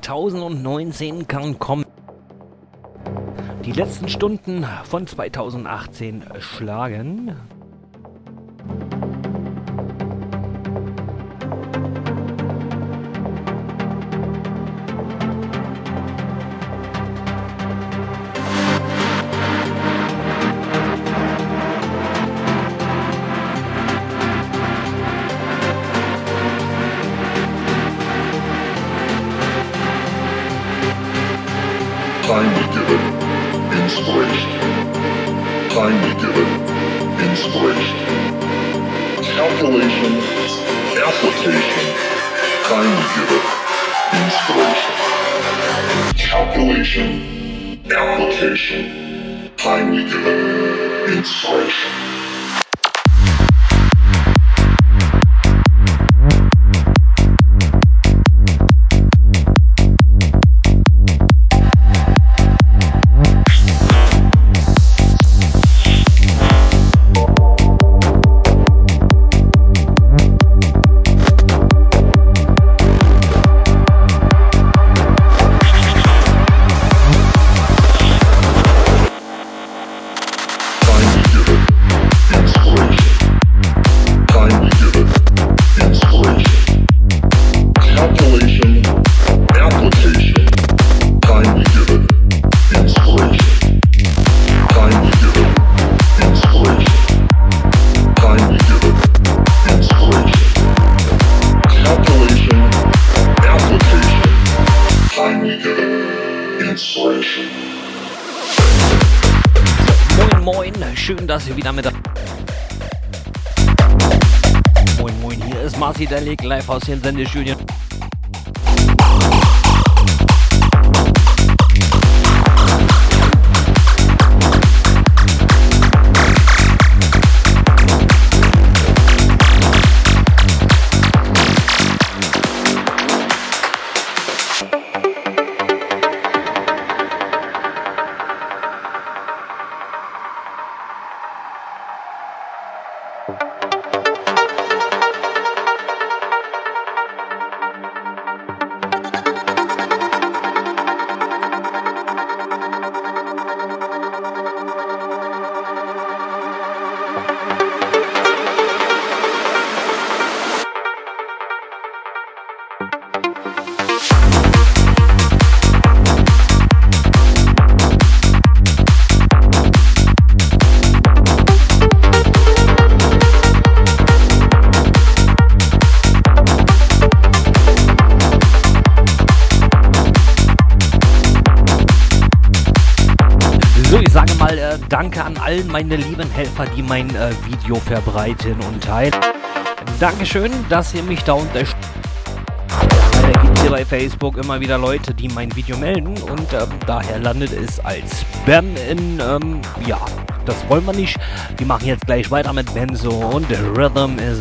2019 kann kommen. Die letzten Stunden von 2018 schlagen. meditation, time we given, inspiration. Delik live aus den Sendestudien. Danke an all meine lieben Helfer, die mein äh, Video verbreiten und teilen. Dankeschön, dass ihr mich da unterstützt. Da gibt es hier bei Facebook immer wieder Leute, die mein Video melden und ähm, daher landet es als Spam in, ähm, ja, das wollen wir nicht. Wir machen jetzt gleich weiter mit Benzo und Rhythm is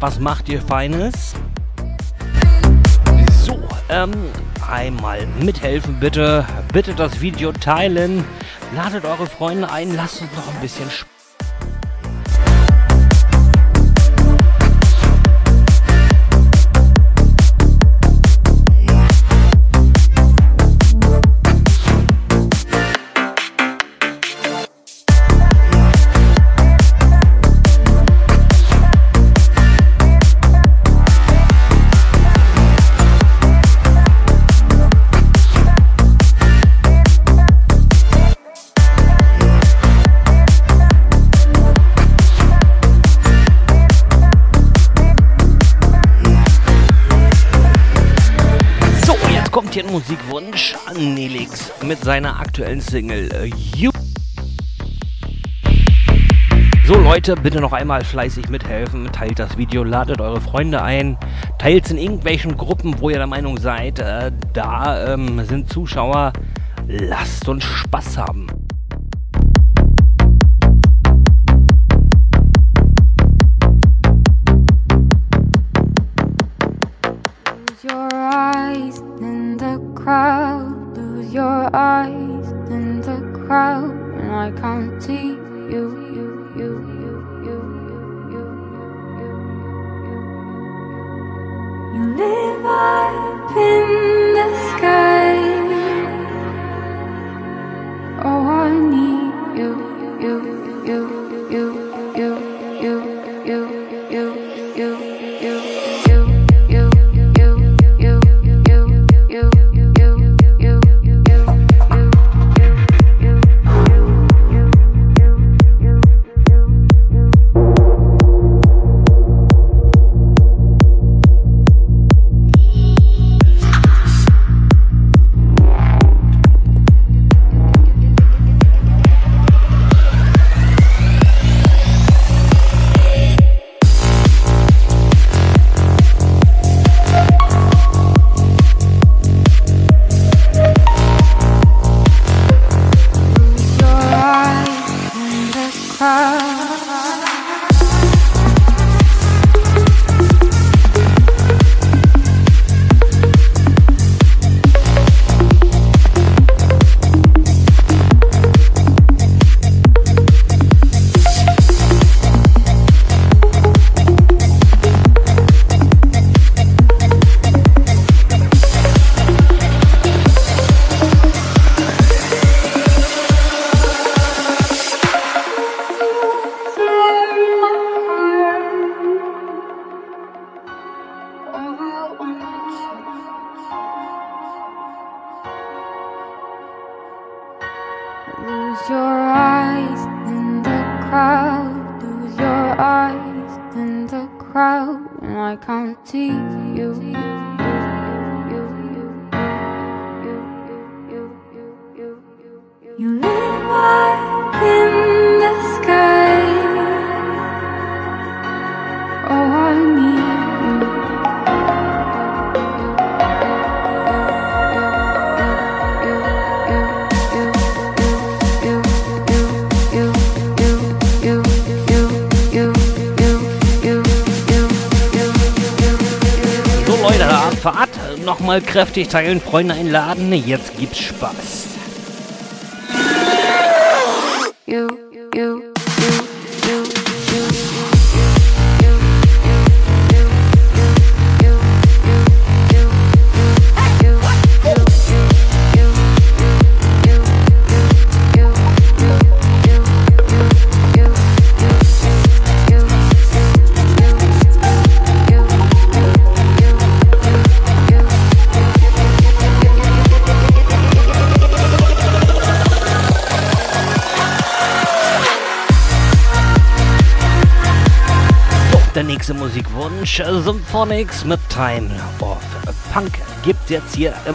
Was macht ihr Feines? So, ähm, einmal mithelfen bitte. Bitte das Video teilen. Ladet eure Freunde ein, lasst uns noch ein bisschen Spaß. mit seiner aktuellen Single äh, You. So Leute, bitte noch einmal fleißig mithelfen, teilt das Video, ladet eure Freunde ein, teilt es in irgendwelchen Gruppen, wo ihr der Meinung seid, äh, da ähm, sind Zuschauer, lasst uns Spaß haben. Kräftig teilen, Freunde einladen. Jetzt gibt's Spaß. Nächste Musikwunsch. Symphonics mit Time of Punk gibt's jetzt hier im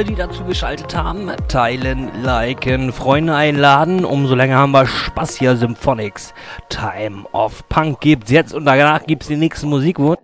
alle, die dazu geschaltet haben, teilen, liken, Freunde einladen. Umso länger haben wir Spaß hier. Symphonics. Time of Punk gibt's jetzt und danach gibt's die nächste Musikwunsch.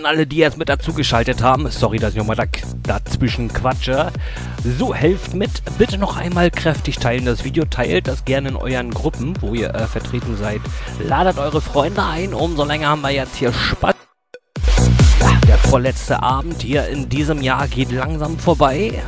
An alle, die jetzt mit dazugeschaltet haben, sorry, dass ich nochmal da, dazwischen quatsche. So, helft mit. Bitte noch einmal kräftig teilen das Video. Teilt das gerne in euren Gruppen, wo ihr äh, vertreten seid. Ladet eure Freunde ein. Umso länger haben wir jetzt hier Spaß. Der vorletzte Abend hier in diesem Jahr geht langsam vorbei.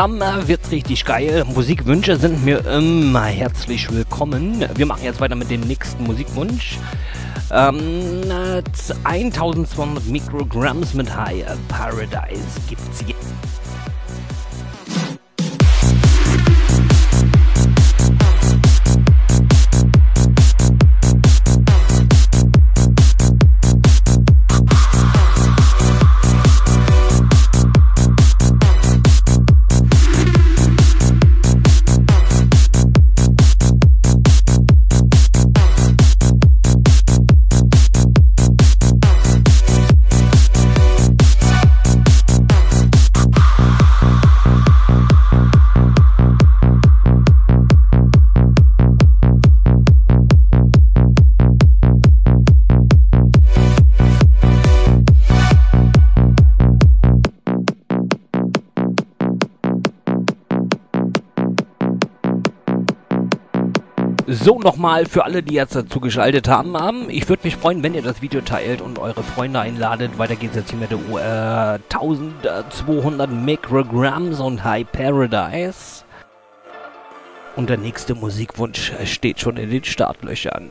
Zusammen äh, wird's richtig geil. Musikwünsche sind mir immer herzlich willkommen. Wir machen jetzt weiter mit dem nächsten Musikwunsch. Ähm, äh, 1200 Mikrogramms mit High Paradise gibt's jetzt. So, nochmal für alle, die jetzt dazu geschaltet haben. Ich würde mich freuen, wenn ihr das Video teilt und eure Freunde einladet. Weiter geht's jetzt hier mit der äh, 1200 Mikrogramms und High Paradise. Und der nächste Musikwunsch steht schon in den Startlöchern.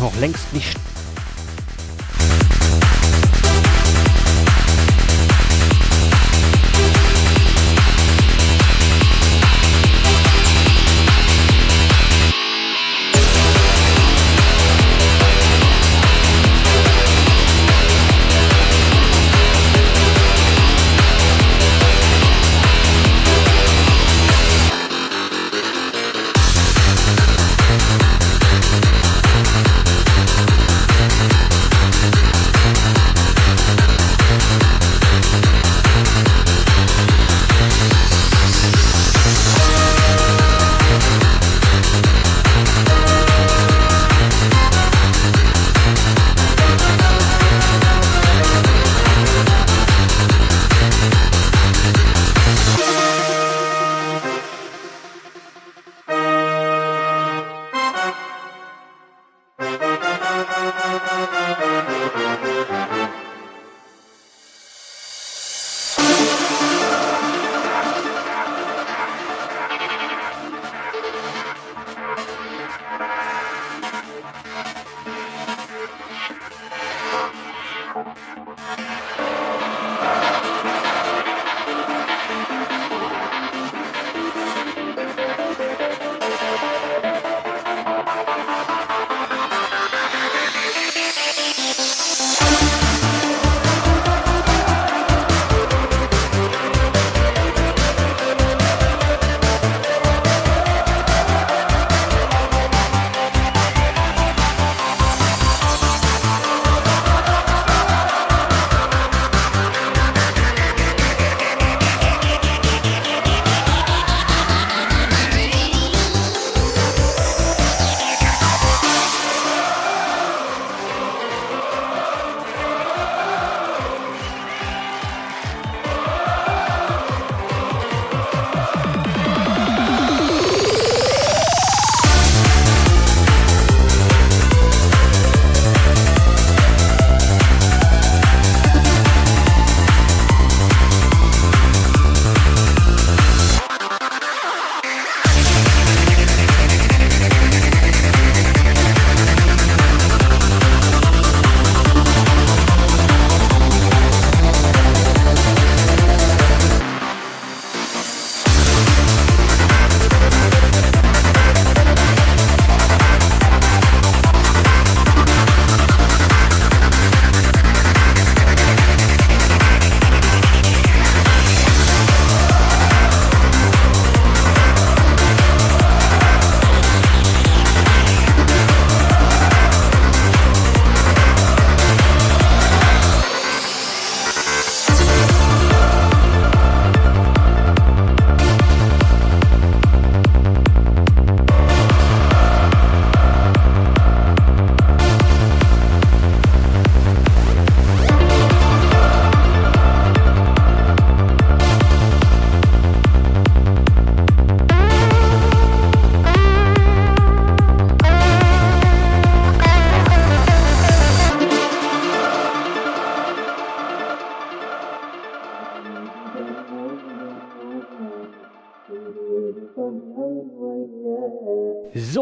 Noch längst nicht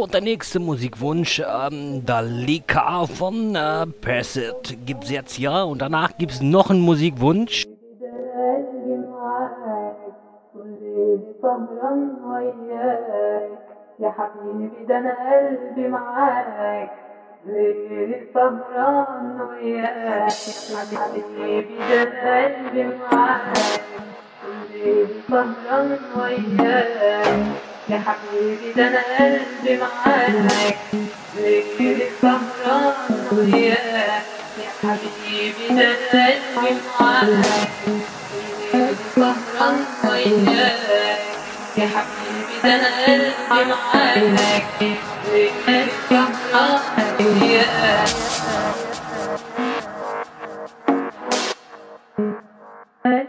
der nächste Musikwunsch, ähm, Dalika von äh, Passit gibt's jetzt ja und danach gibt's noch einen Musikwunsch. سهران وياك يا حبيبي ده انا قلبي معاك ليل سهران وياك يا حبيبي ده انا قلبي معاك ليل سهران وياك يا حبيبي ده أنا قلبي معاك ليل سهران وياك يا حبيبي ده أنا قلبي معاك ليل سهران وياك يا حبيبي ده أنا قلبي معاك ليل سهران وياك سهران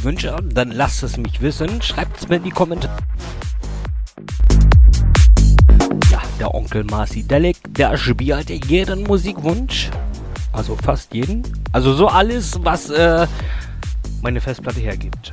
Musikwünsche? Dann lasst es mich wissen. Schreibt es mir in die Kommentare. Ja, der Onkel Marci Delic, der spielt jeden Musikwunsch. Also fast jeden. Also so alles, was äh, meine Festplatte hergibt.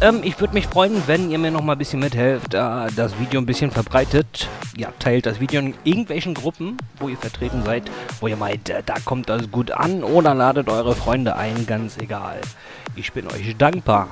Ähm, ich würde mich freuen, wenn ihr mir noch mal ein bisschen mithelft, äh, das Video ein bisschen verbreitet. Ja, teilt das Video in irgendwelchen Gruppen, wo ihr vertreten seid, wo ihr meint, äh, da kommt das gut an oder ladet eure Freunde ein, ganz egal. Ich bin euch dankbar.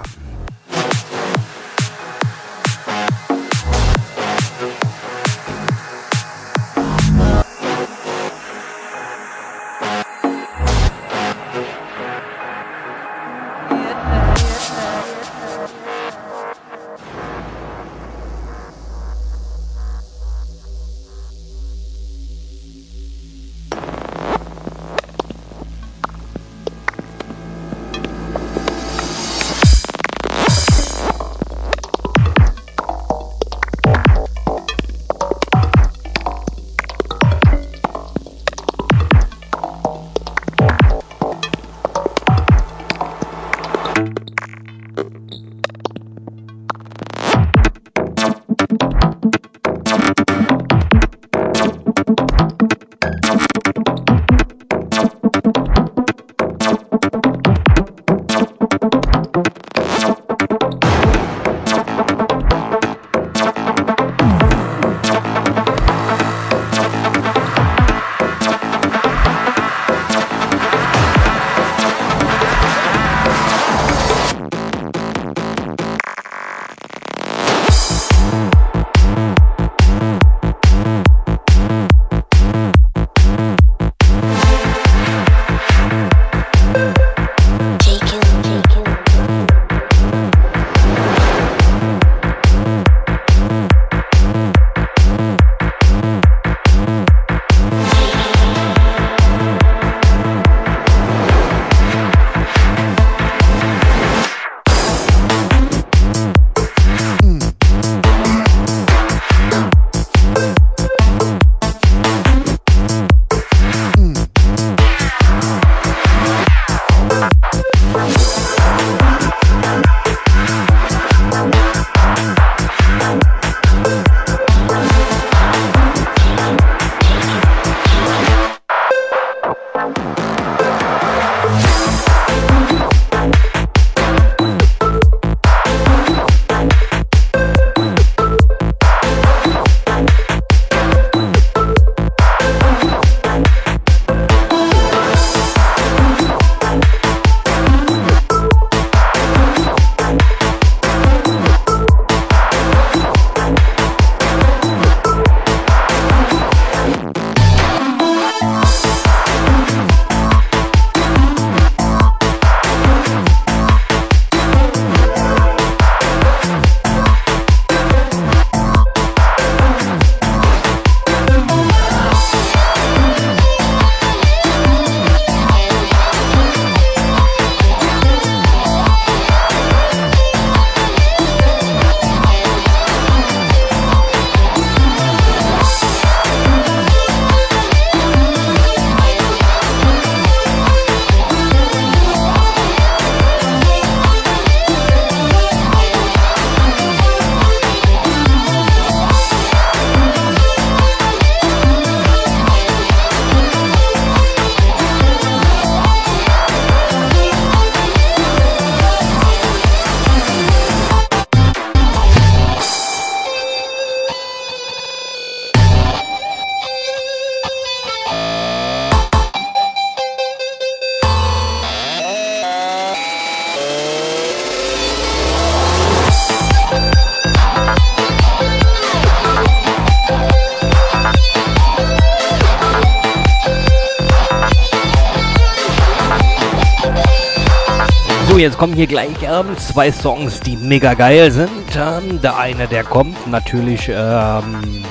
Jetzt kommen hier gleich ähm, zwei Songs, die mega geil sind. Ähm, der eine, der kommt natürlich ähm,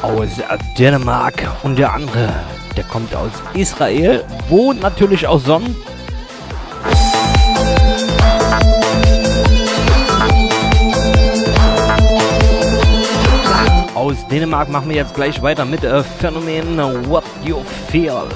aus äh, Dänemark und der andere, der kommt aus Israel, wo natürlich auch Sonnen aus Dänemark machen wir jetzt gleich weiter mit äh, Phänomen What You Feel.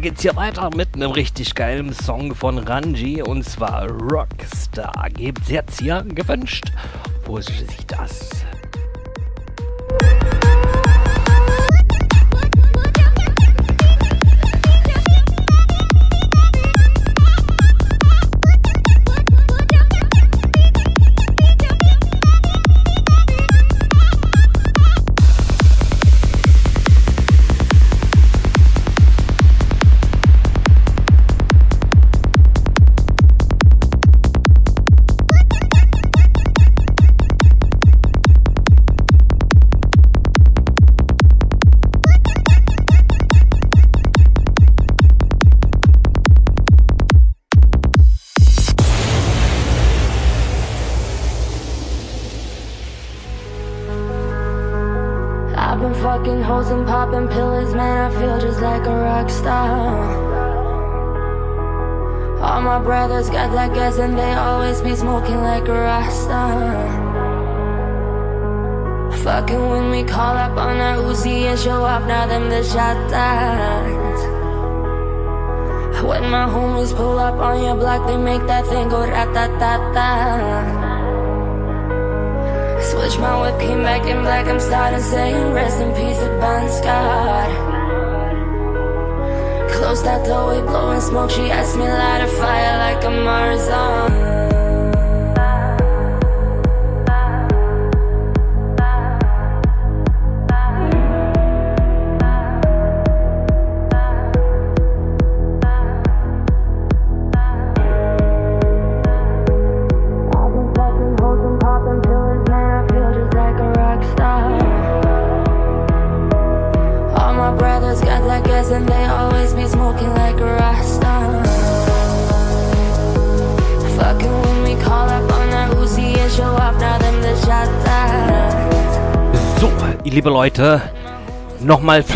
geht's hier weiter mit einem richtig geilen Song von Ranji und zwar Rockstar. Gibt's jetzt hier gewünscht? Wo ist sich das?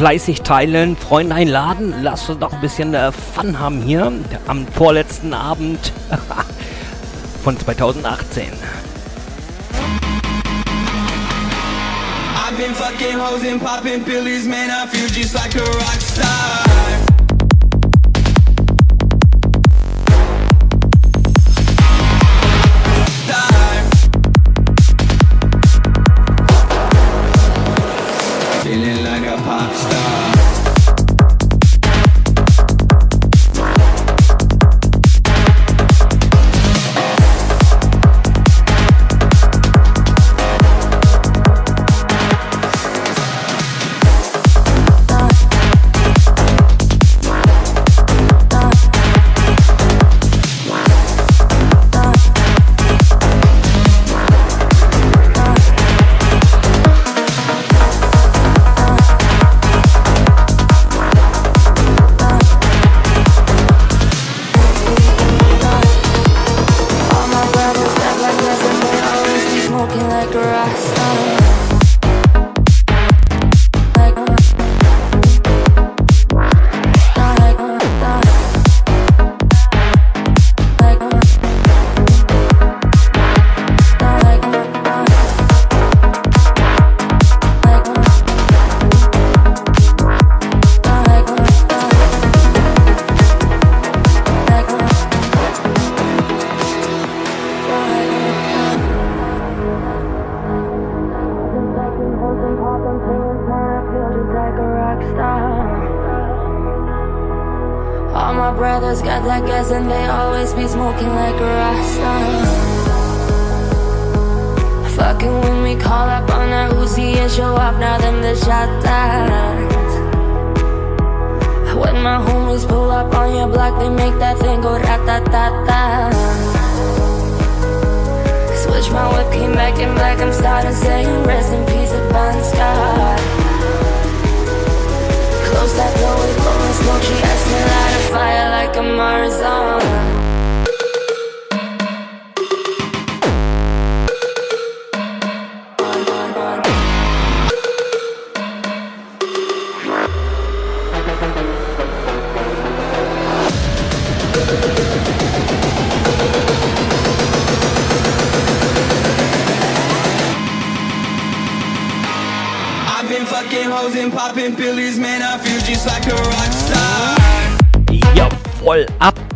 fleißig teilen, Freunde einladen. Lasst uns doch ein bisschen äh, Fun haben hier am vorletzten Abend von 2018. I've been fucking hoes and popping pillies, man. I feel just like a rock star.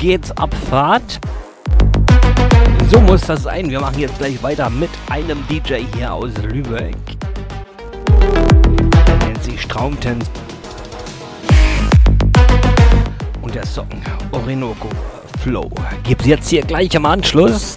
Abfahrt. So muss das sein. Wir machen jetzt gleich weiter mit einem DJ hier aus Lübeck. Nennt sich Traumtens. Und der Song Orinoco Flow gibt's jetzt hier gleich im Anschluss.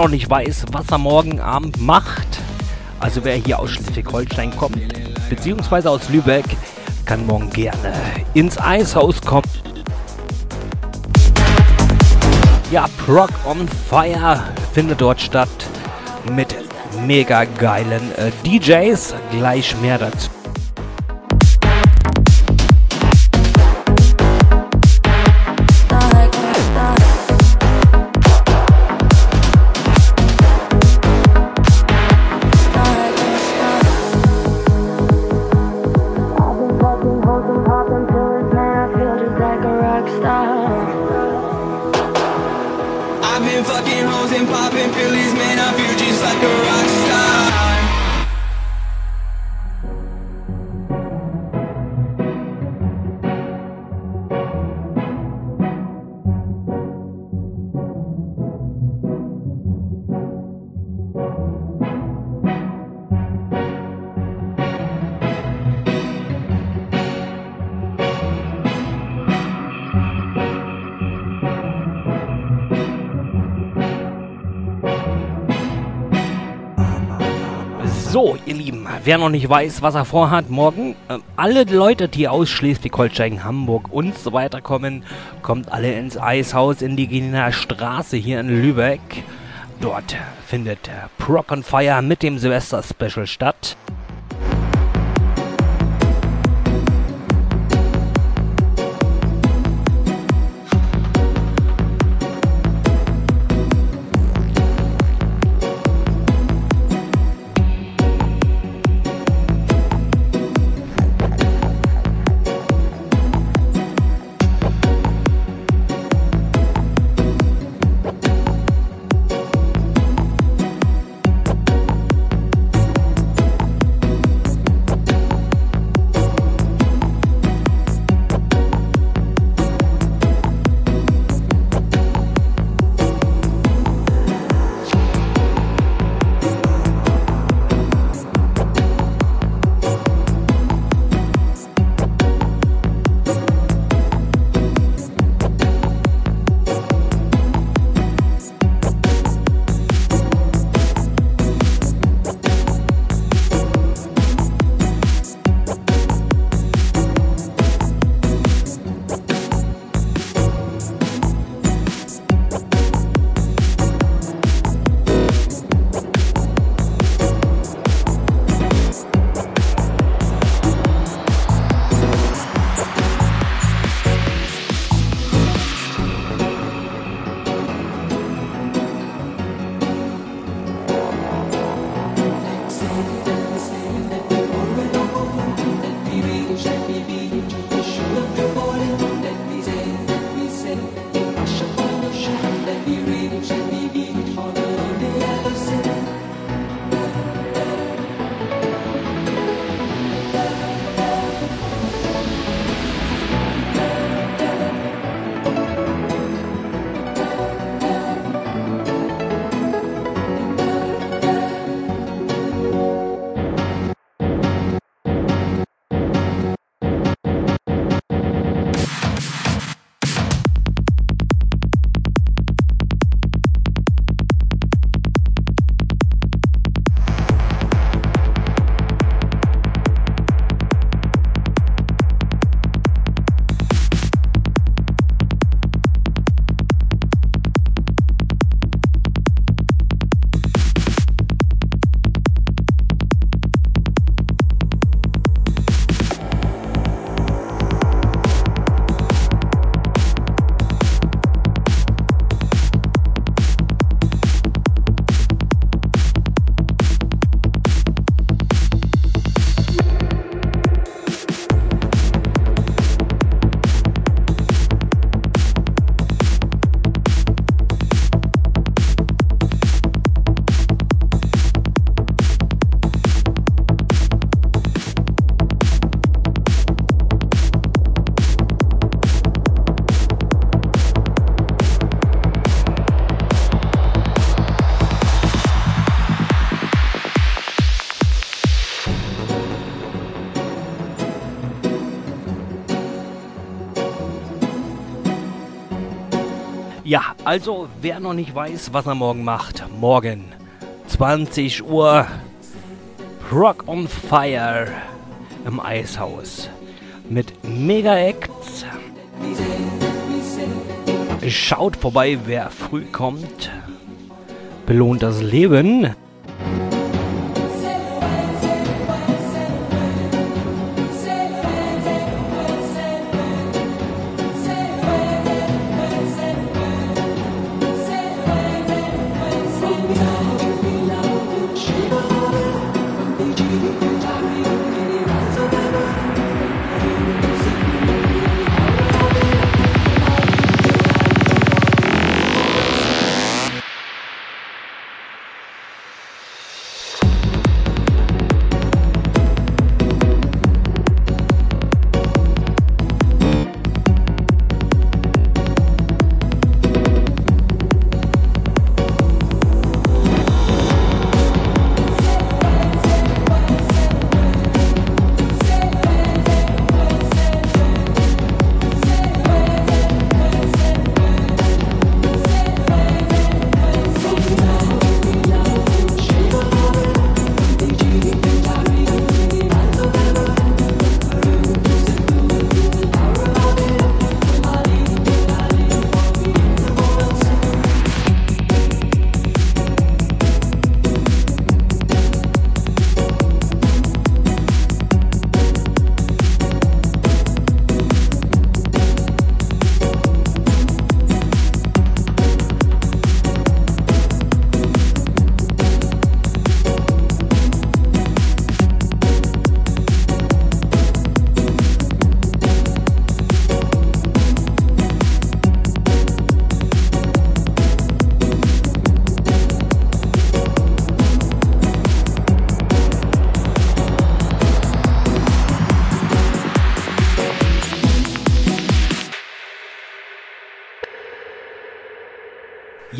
Noch nicht weiß, was er morgen Abend macht, also wer hier aus Schleswig-Holstein kommt, beziehungsweise aus Lübeck, kann morgen gerne ins Eishaus kommen. Ja, Proc on Fire findet dort statt mit mega geilen äh, DJs. Gleich mehr dazu. Noch nicht weiß, was er vorhat, morgen, äh, alle Leute, die aus Schleswig-Holstein, Hamburg und so weiter kommen, kommt alle ins Eishaus in die Gießener Straße hier in Lübeck. Dort findet Proc on Fire mit dem Silvester-Special statt. Also wer noch nicht weiß, was er morgen macht, morgen 20 Uhr Rock on Fire im Eishaus mit Mega Acts. Schaut vorbei, wer früh kommt. Belohnt das Leben.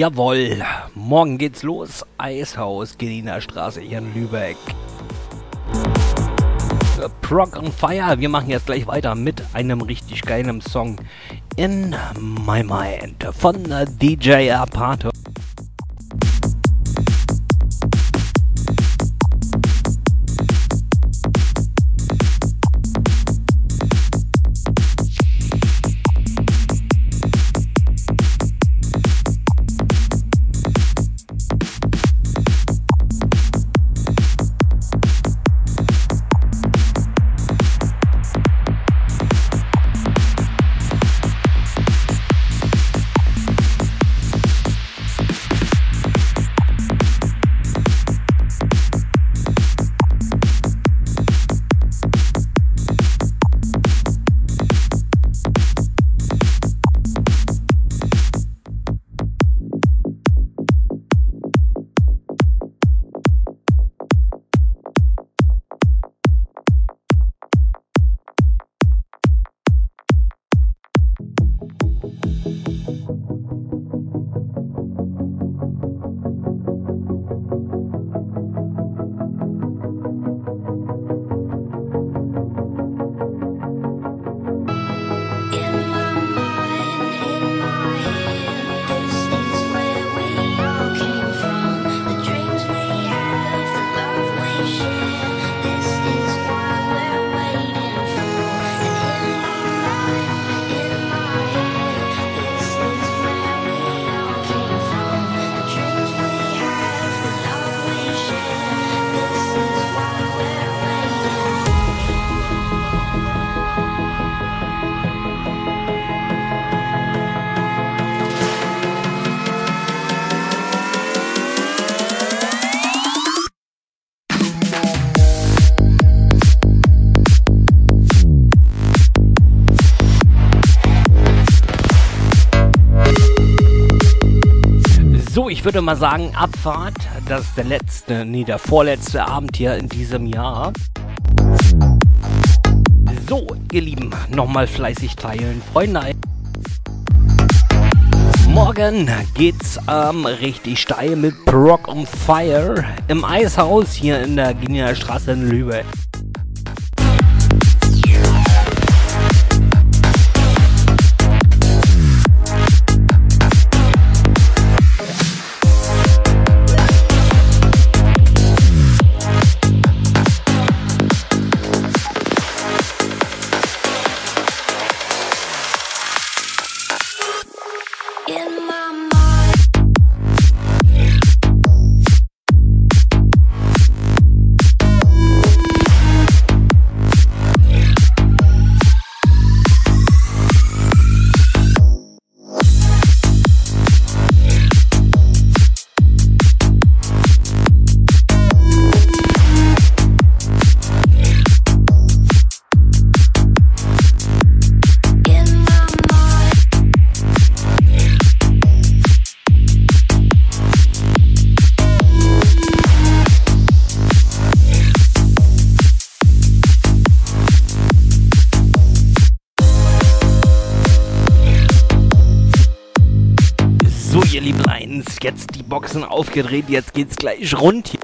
Jawohl, morgen geht's los. Eishaus, Geliner Straße hier in Lübeck. Prog on Fire. Wir machen jetzt gleich weiter mit einem richtig geilen Song In My Mind von DJ Apato. Mal sagen, Abfahrt. Das ist der letzte, nee, der vorletzte Abend hier in diesem Jahr. So, ihr Lieben, nochmal fleißig teilen. Freunde, morgen geht's ähm, richtig steil mit Rock on Fire im Eishaus hier in der Genial Straße in Lübeck. Boxen aufgedreht, jetzt geht's gleich rund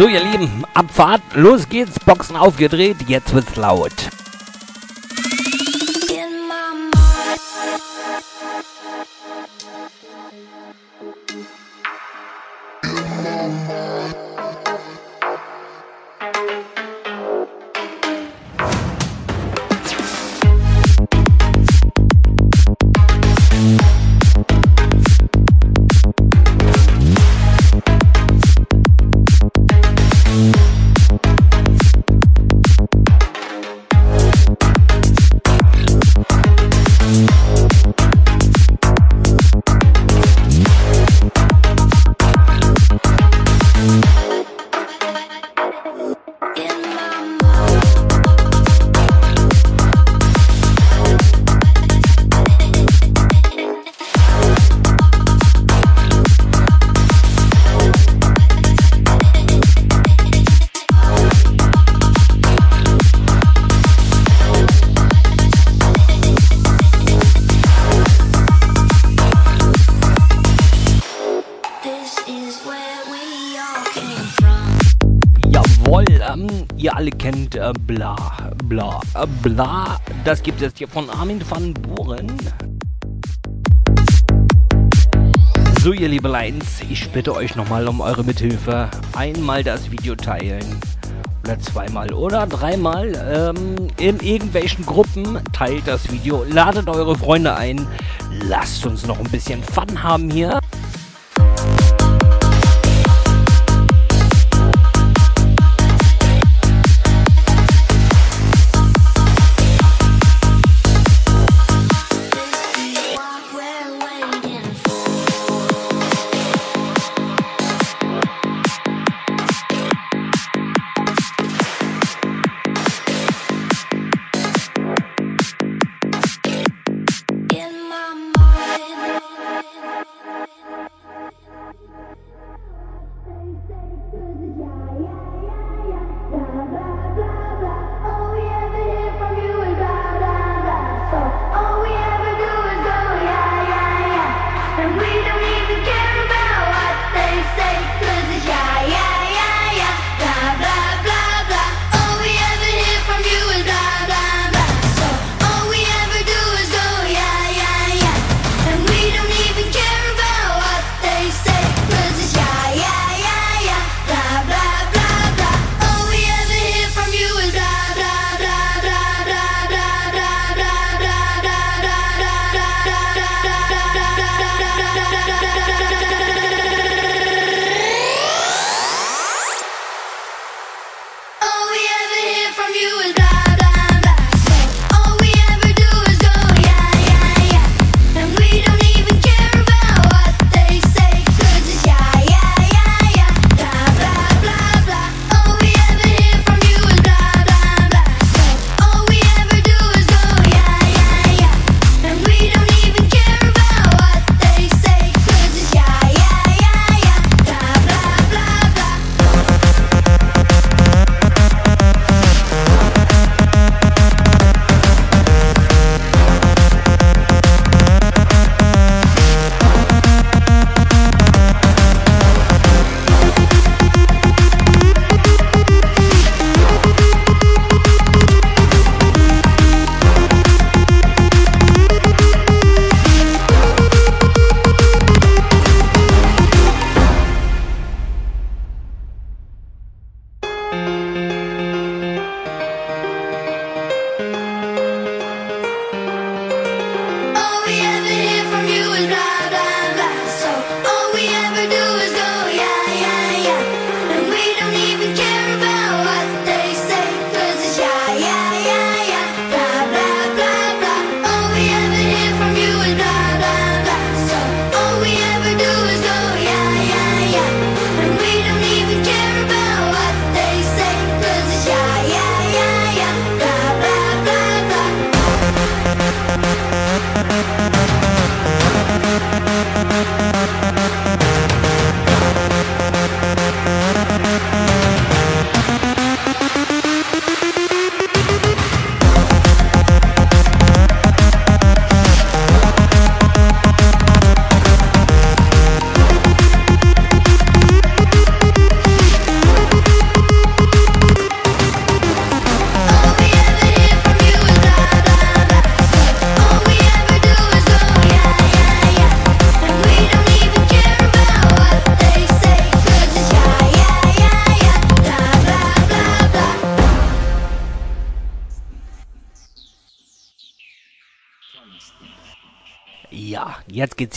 So, ihr Lieben, Abfahrt, los geht's, Boxen aufgedreht, jetzt wird's laut. Bla, äh, bla. Das gibt es hier von Armin van Buren. So, ihr Liebeleins, ich bitte euch nochmal um eure Mithilfe. Einmal das Video teilen. Oder zweimal oder dreimal ähm, in irgendwelchen Gruppen. Teilt das Video, ladet eure Freunde ein. Lasst uns noch ein bisschen Fun haben hier.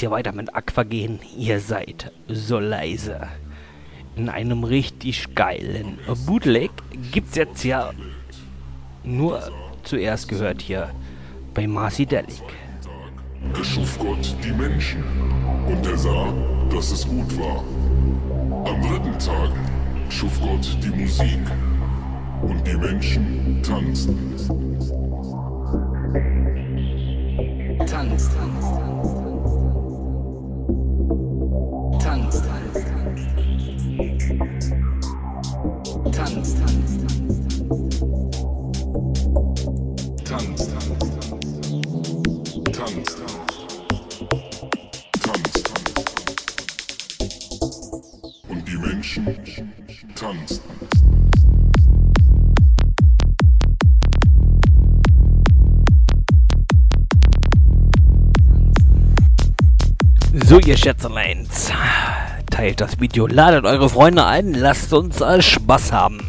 Hier weiter mit Aquagen. Ihr seid so leise. In einem richtig geilen Bootleg gibt's jetzt ja nur zuerst gehört hier bei Marcy Delic. erschuf Gott die Menschen und er sah, dass es gut war. Am dritten Tag schuf Gott die Musik und die Menschen tanzten. Tanz, Tanz, Tanz, Tanz, So, ihr Schätzeleins, teilt das Video, ladet eure Freunde ein, lasst uns Spaß haben.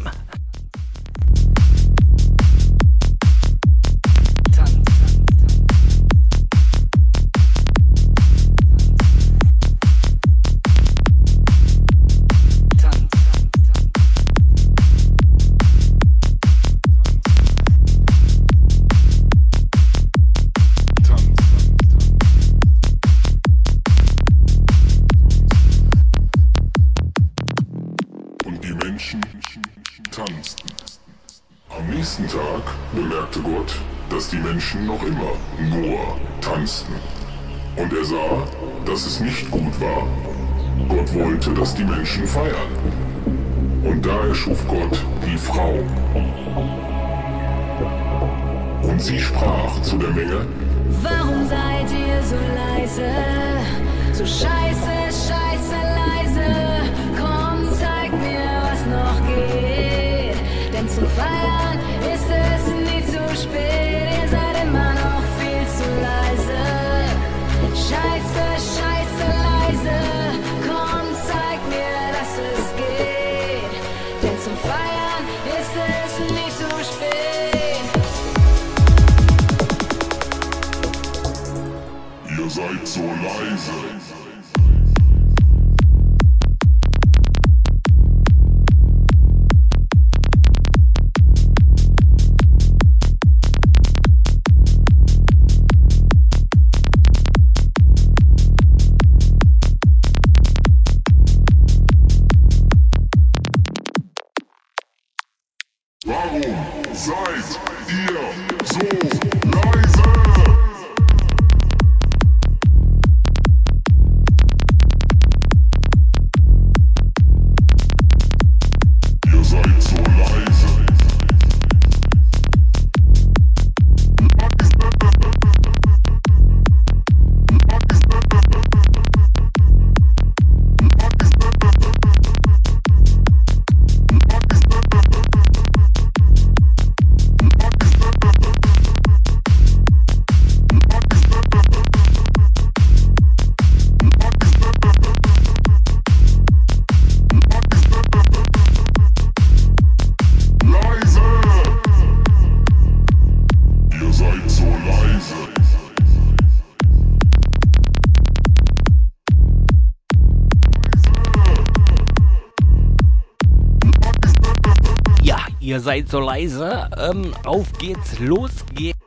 Seid so leise. Ähm, auf geht's, los geht's.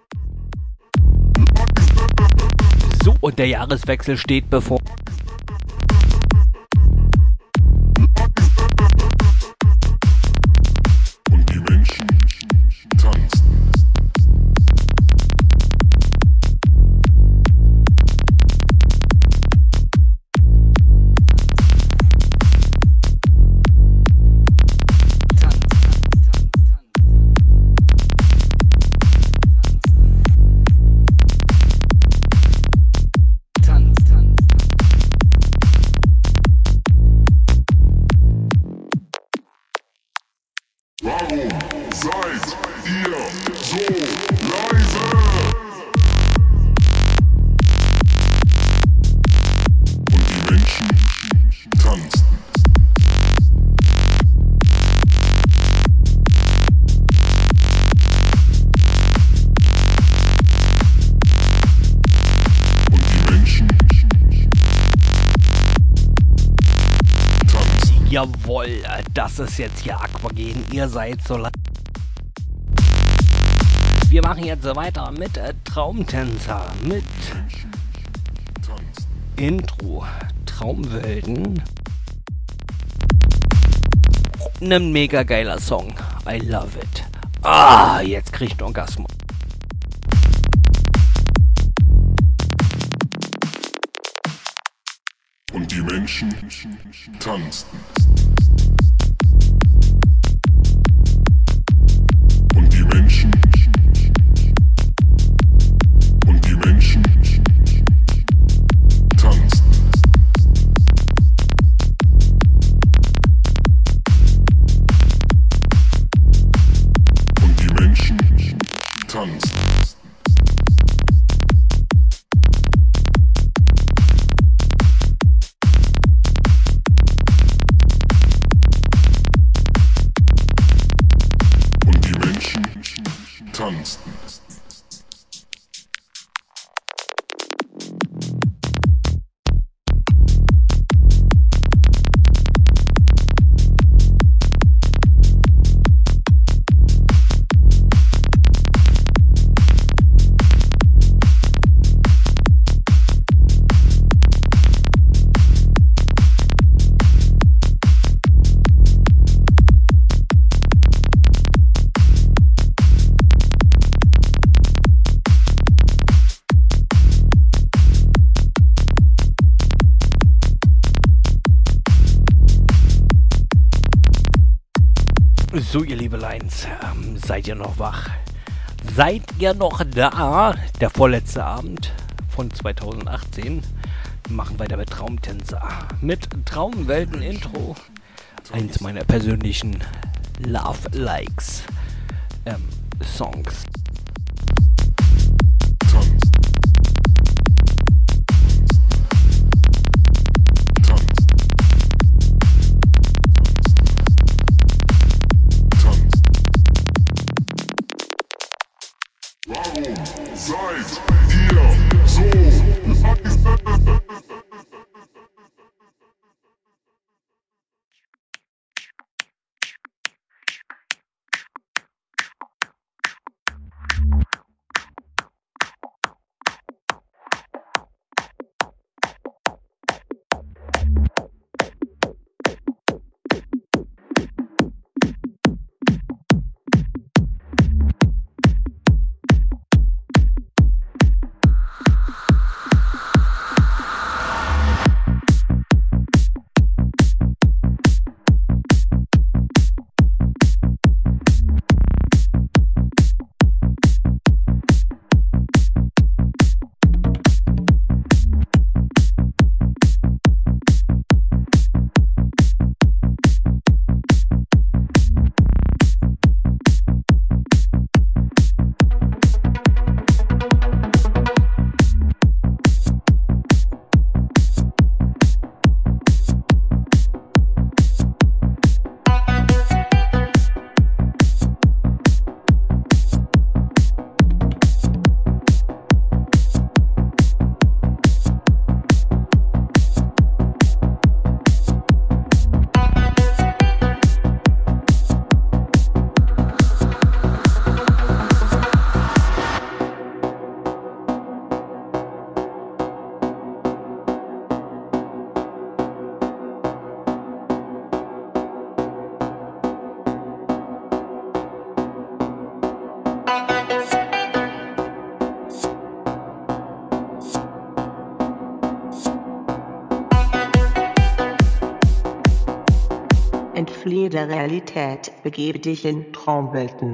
So, und der Jahreswechsel steht bevor. Jawohl, das ist jetzt hier Aquagen. Ihr seid so la Wir machen jetzt weiter mit äh, Traumtänzer, mit Intro, Traumwelten. Ein mega geiler Song. I love it. Ah, jetzt kriegt Orgasmus. Und die Menschen tanzten. Liebeleins, ähm, seid ihr noch wach? Seid ihr noch da? Der vorletzte Abend von 2018. Wir machen weiter mit Traumtänzer. Mit Traumwelten-Intro. Eins meiner persönlichen Love-Likes ähm, Songs. Seid ihr so leise? Der Realität, begebe dich in Traumwelten.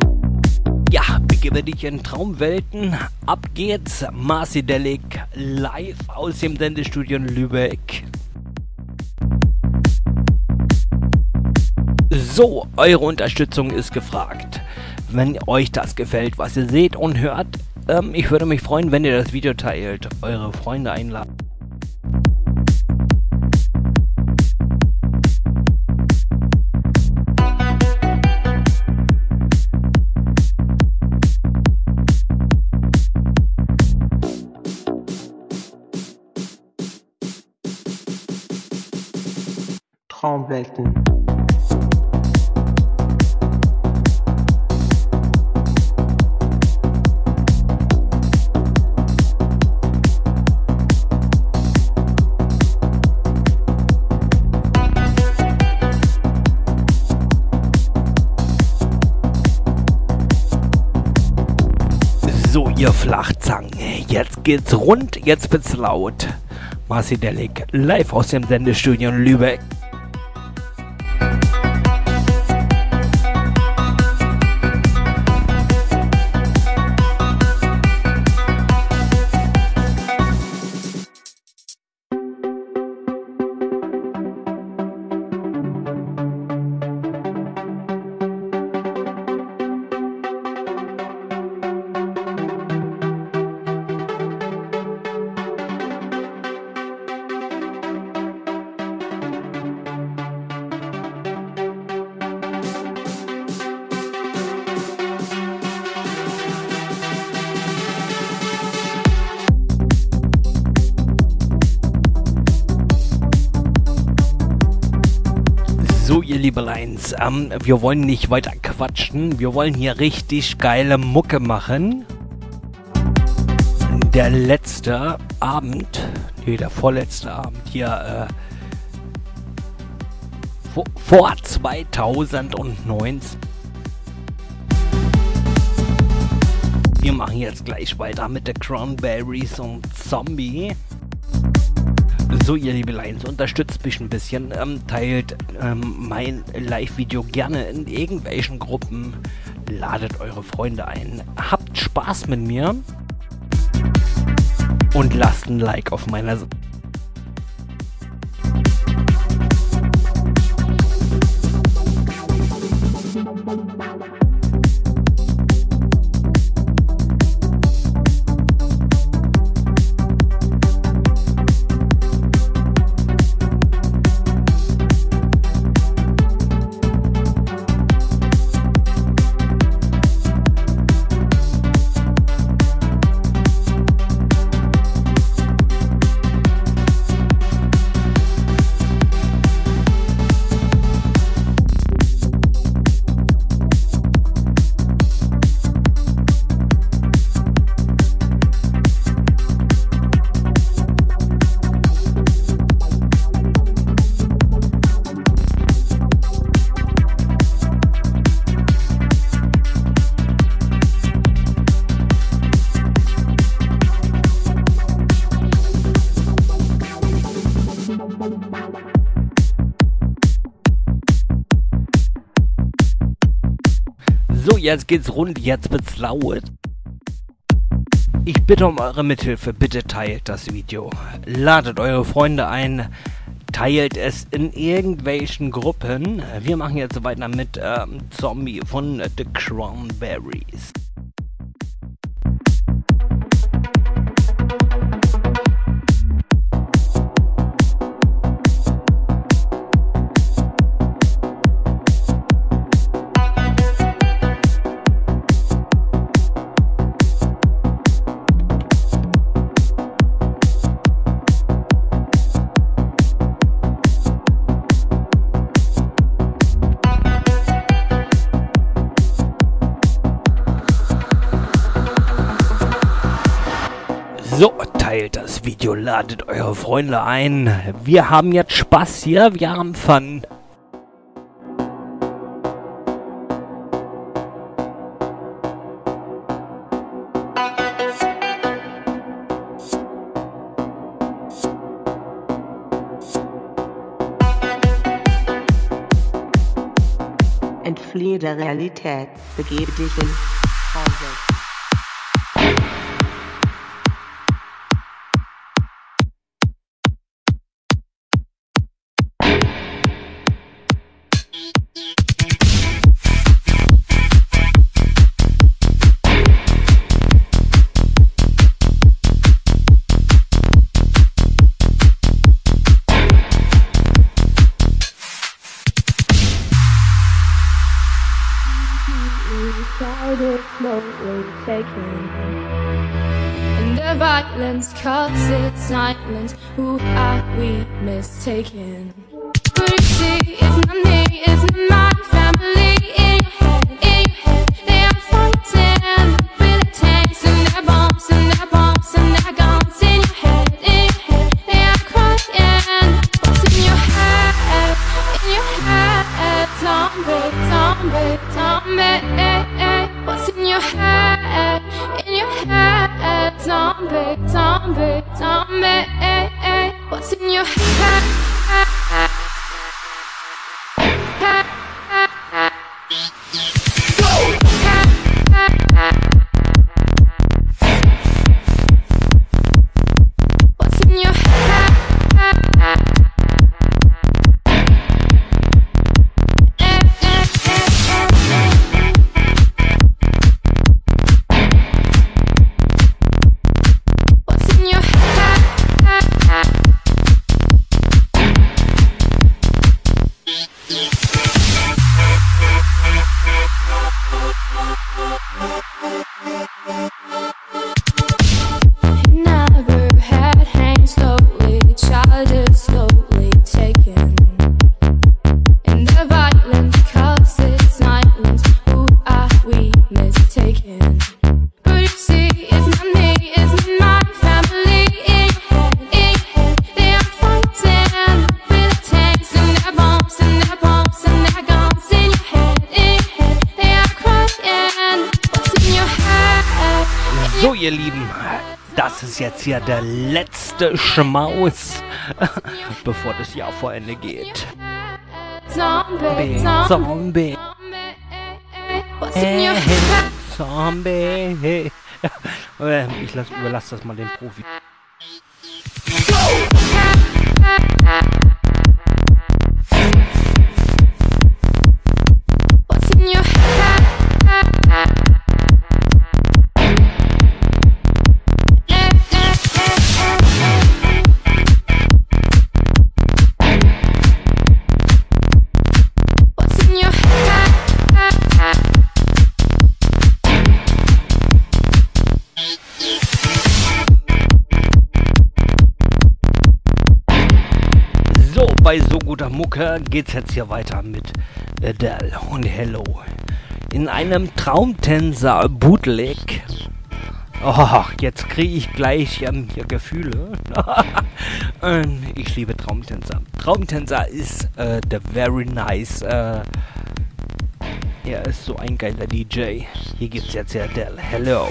Ja, begebe dich in Traumwelten. Ab geht's. Marcidelic live aus dem Sendestudio in Lübeck. So, eure Unterstützung ist gefragt. Wenn euch das gefällt, was ihr seht und hört, ähm, ich würde mich freuen, wenn ihr das Video teilt, eure Freunde einladen. Geht's rund, jetzt wird's laut. Marci Delic, live aus dem Sendestudio in Lübeck. Liebeleins, ähm, wir wollen nicht weiter quatschen. Wir wollen hier richtig geile Mucke machen. Der letzte Abend, nee, der vorletzte Abend hier, äh, vor, vor 2019. Wir machen jetzt gleich weiter mit der Cranberries und Zombie. So, ihr Liebeleins, unterstützt mich ein bisschen, ähm, teilt ähm, mein Live-Video gerne in irgendwelchen Gruppen, ladet eure Freunde ein, habt Spaß mit mir und lasst ein Like auf meiner Seite. Jetzt geht's rund, jetzt wird's laut. Ich bitte um eure Mithilfe, bitte teilt das Video. Ladet eure Freunde ein, teilt es in irgendwelchen Gruppen. Wir machen jetzt weiter mit ähm, Zombie von The Cranberries. Ladet eure Freunde ein. Wir haben jetzt Spaß hier, wir haben Fun. Entfliehe der Realität, begebe dich in Traumwelten. taken. Jetzt hier der letzte Schmaus, bevor das Jahr vor Ende geht. Zombie, Zombie, zombie. Zombie, What's in your äh, head? Zombie. Äh, Ich lass, überlasse das mal den Profi. What's bei so guter Mucke geht's jetzt hier weiter mit Adele und Hello. In einem Traumtänzer Bootleg. Oh, jetzt kriege ich gleich ähm, hier Gefühle. Ähm, ich liebe Traumtänzer. Traumtänzer ist äh, der very nice. Äh, er ist so ein geiler DJ. Hier gibt's jetzt Adele. Hello.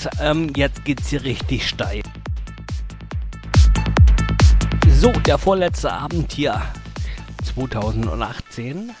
Liebeleins, ähm, jetzt geht's hier richtig steil. So, der vorletzte Abend hier 2018.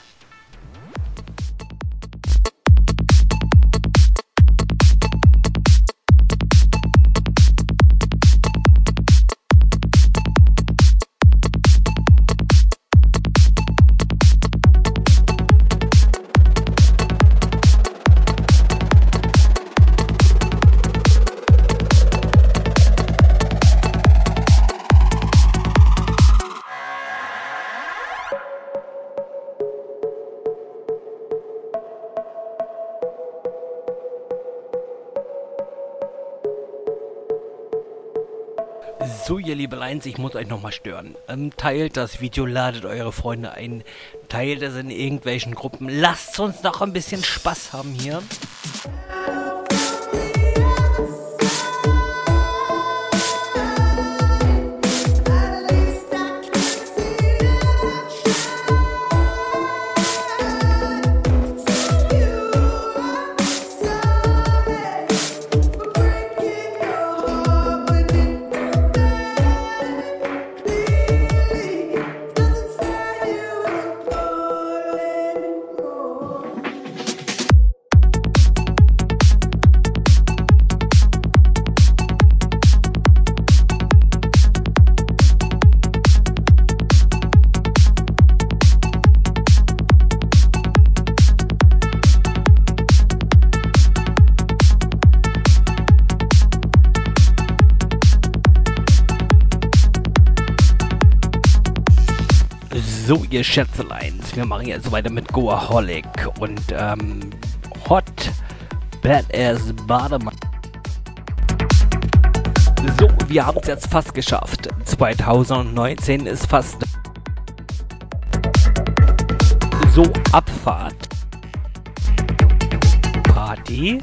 Liebeleins, ich muss euch nochmal stören. Ähm, teilt das Video, ladet eure Freunde ein, teilt es in irgendwelchen Gruppen. Lasst uns noch ein bisschen Spaß haben hier. Ihr Schätzeleins, wir machen jetzt weiter mit Goaholic und ähm, Hot Badass Bademann. So, wir haben es jetzt fast geschafft. 2019 ist fast so Abfahrt. Party.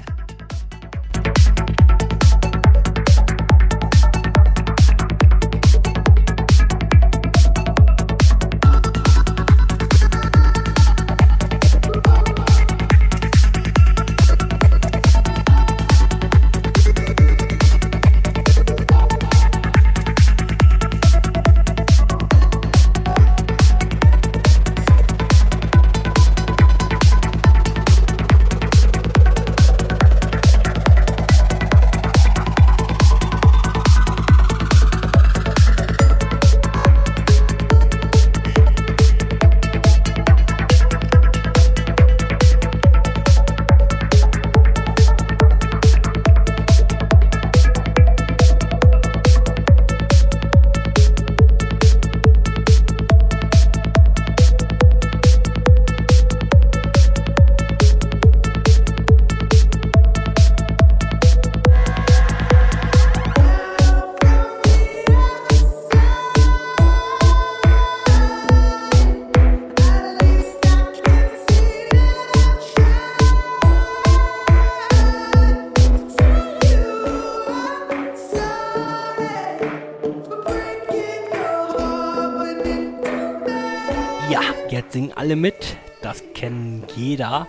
Mit. Das kennt jeder.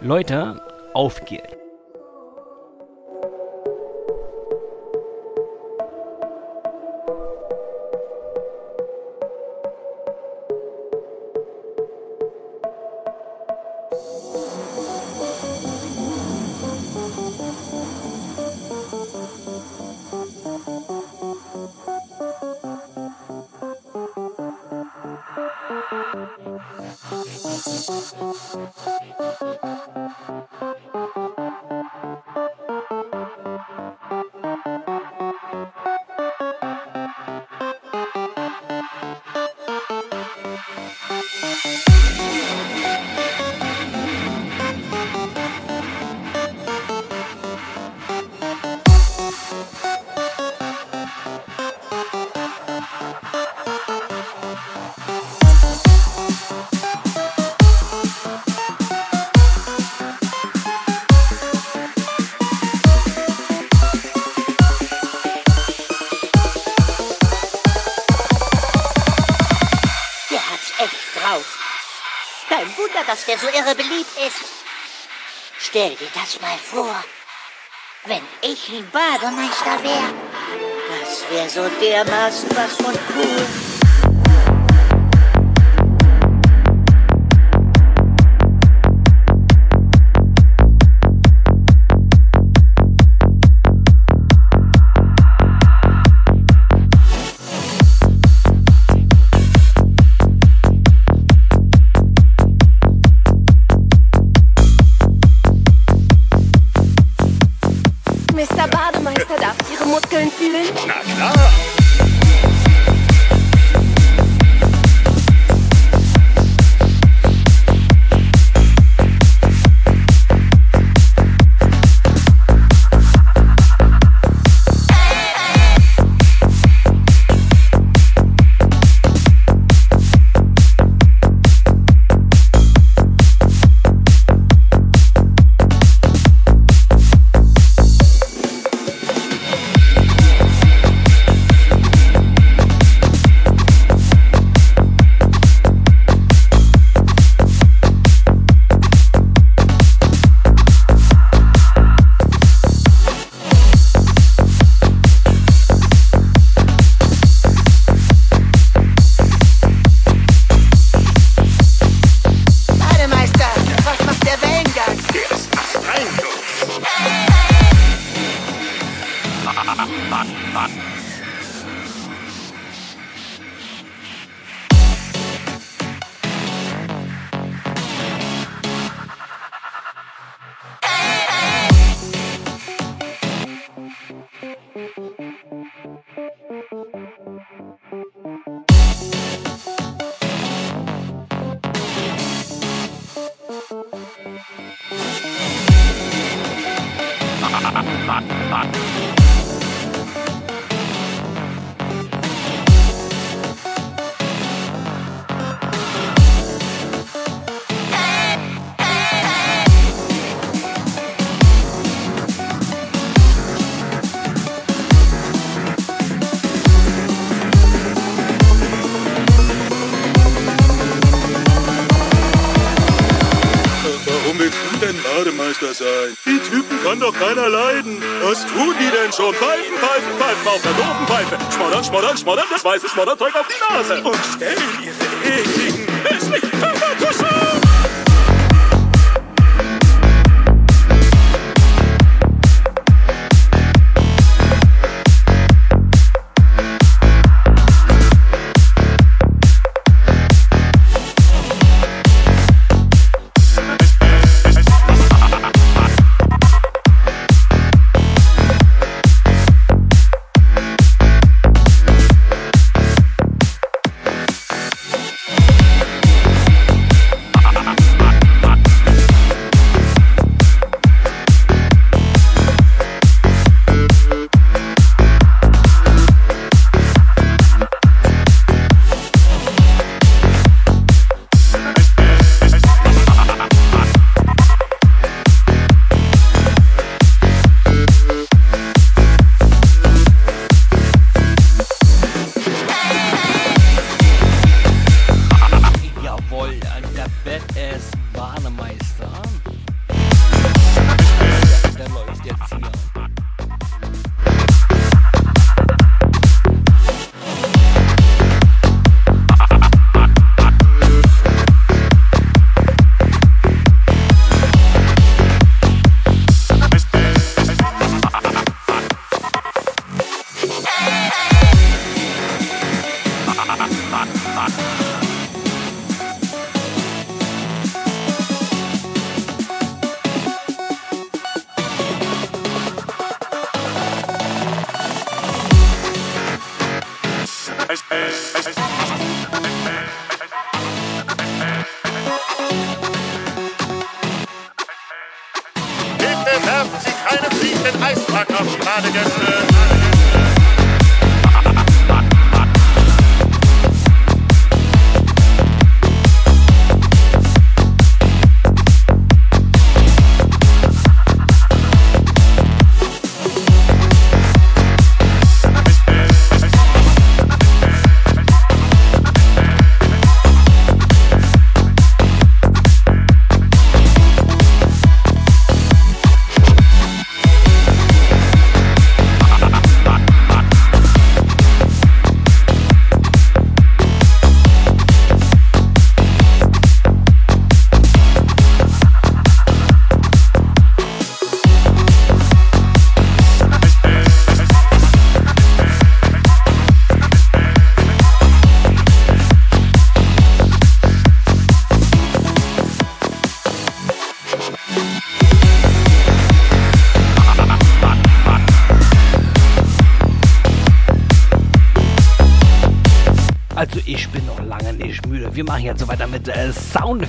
Leute, auf geht's. Vor. Wenn ich ein Bademeister wäre, das wäre so dermaßen was von cool. Warum sein? Die Typen kann doch keiner leiden. Was tun die denn schon? Pfeifen, pfeifen, pfeifen auf der doofen Pfeife. Schmoddern, schmoddern, schmoddern, das weiße Schmodderzeug auf die Nase. Und stellen ihre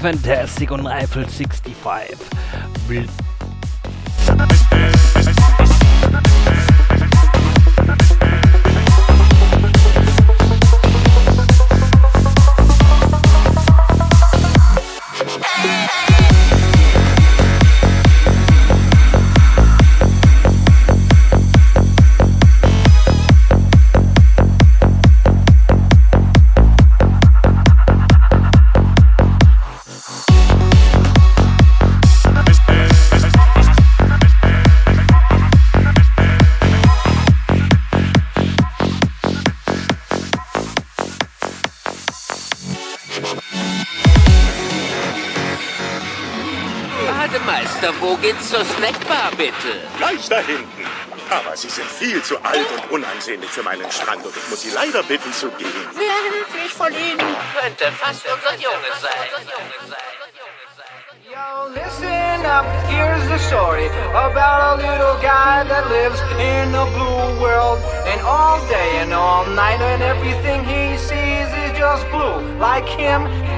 Fantastic und Eiffel 65. Bl zur Snackbar, bitte? Gleich da hinten. Aber Sie sind viel zu alt und unansehnlich für meinen Strand und ich muss Sie leider bitten zu gehen. Sehr höflich von Ihnen. Könnte fast unser Junge sein. Listen up, here's the story about a little guy that lives in a blue world. And all day and all night, and everything he sees is just blue. Like him,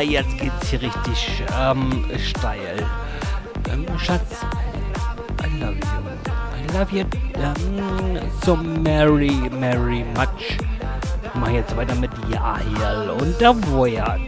Langweiler, jetzt geht's hier richtig ähm, steil. Ähm, Schatz, I love you. I love you ähm, so very, very much. Mach jetzt weiter mit Yahiel und der Voyage.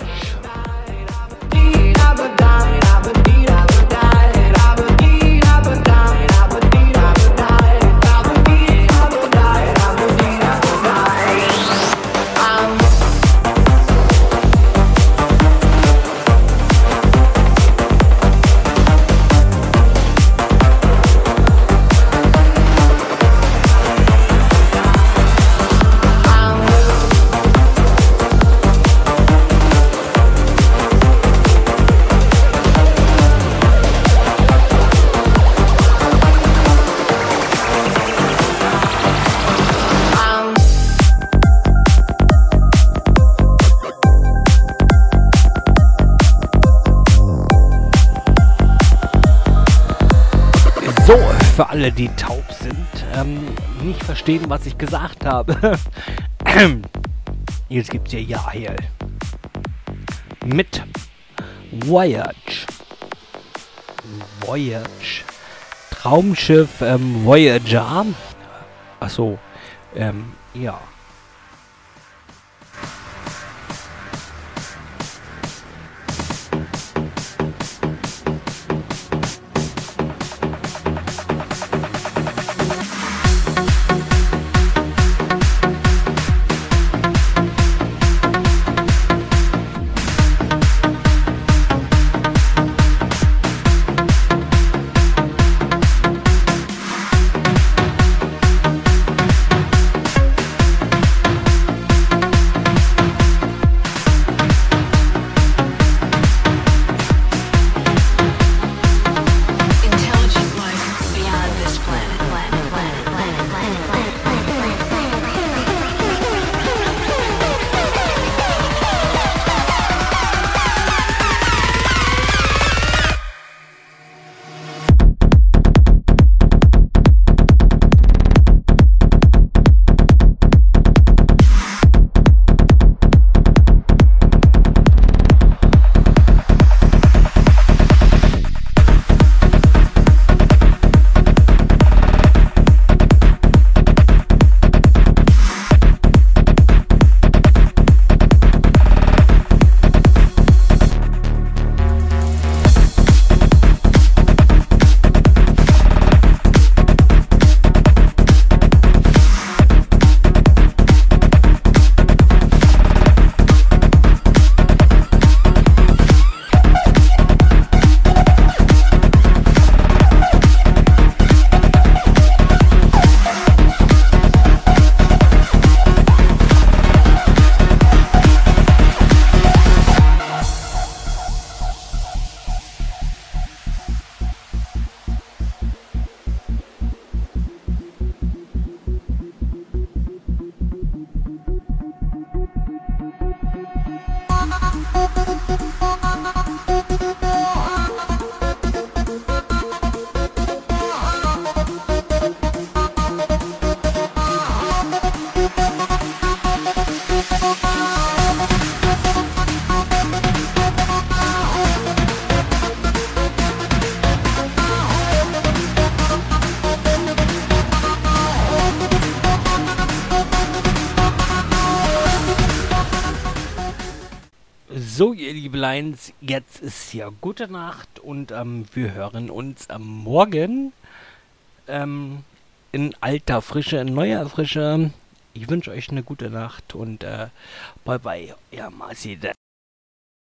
Alle, die taub sind, ähm, nicht verstehen, was ich gesagt habe. Jetzt gibt's hier Yahiel. Mit Voyage. Voyage. Traumschiff ähm, Voyager. Achso, ähm, ja. Jetzt ist ja gute Nacht und ähm, wir hören uns am Morgen ähm, in alter Frische, in neuer Frische. Ich wünsche euch eine gute Nacht und äh, bye bye, ja, Marci.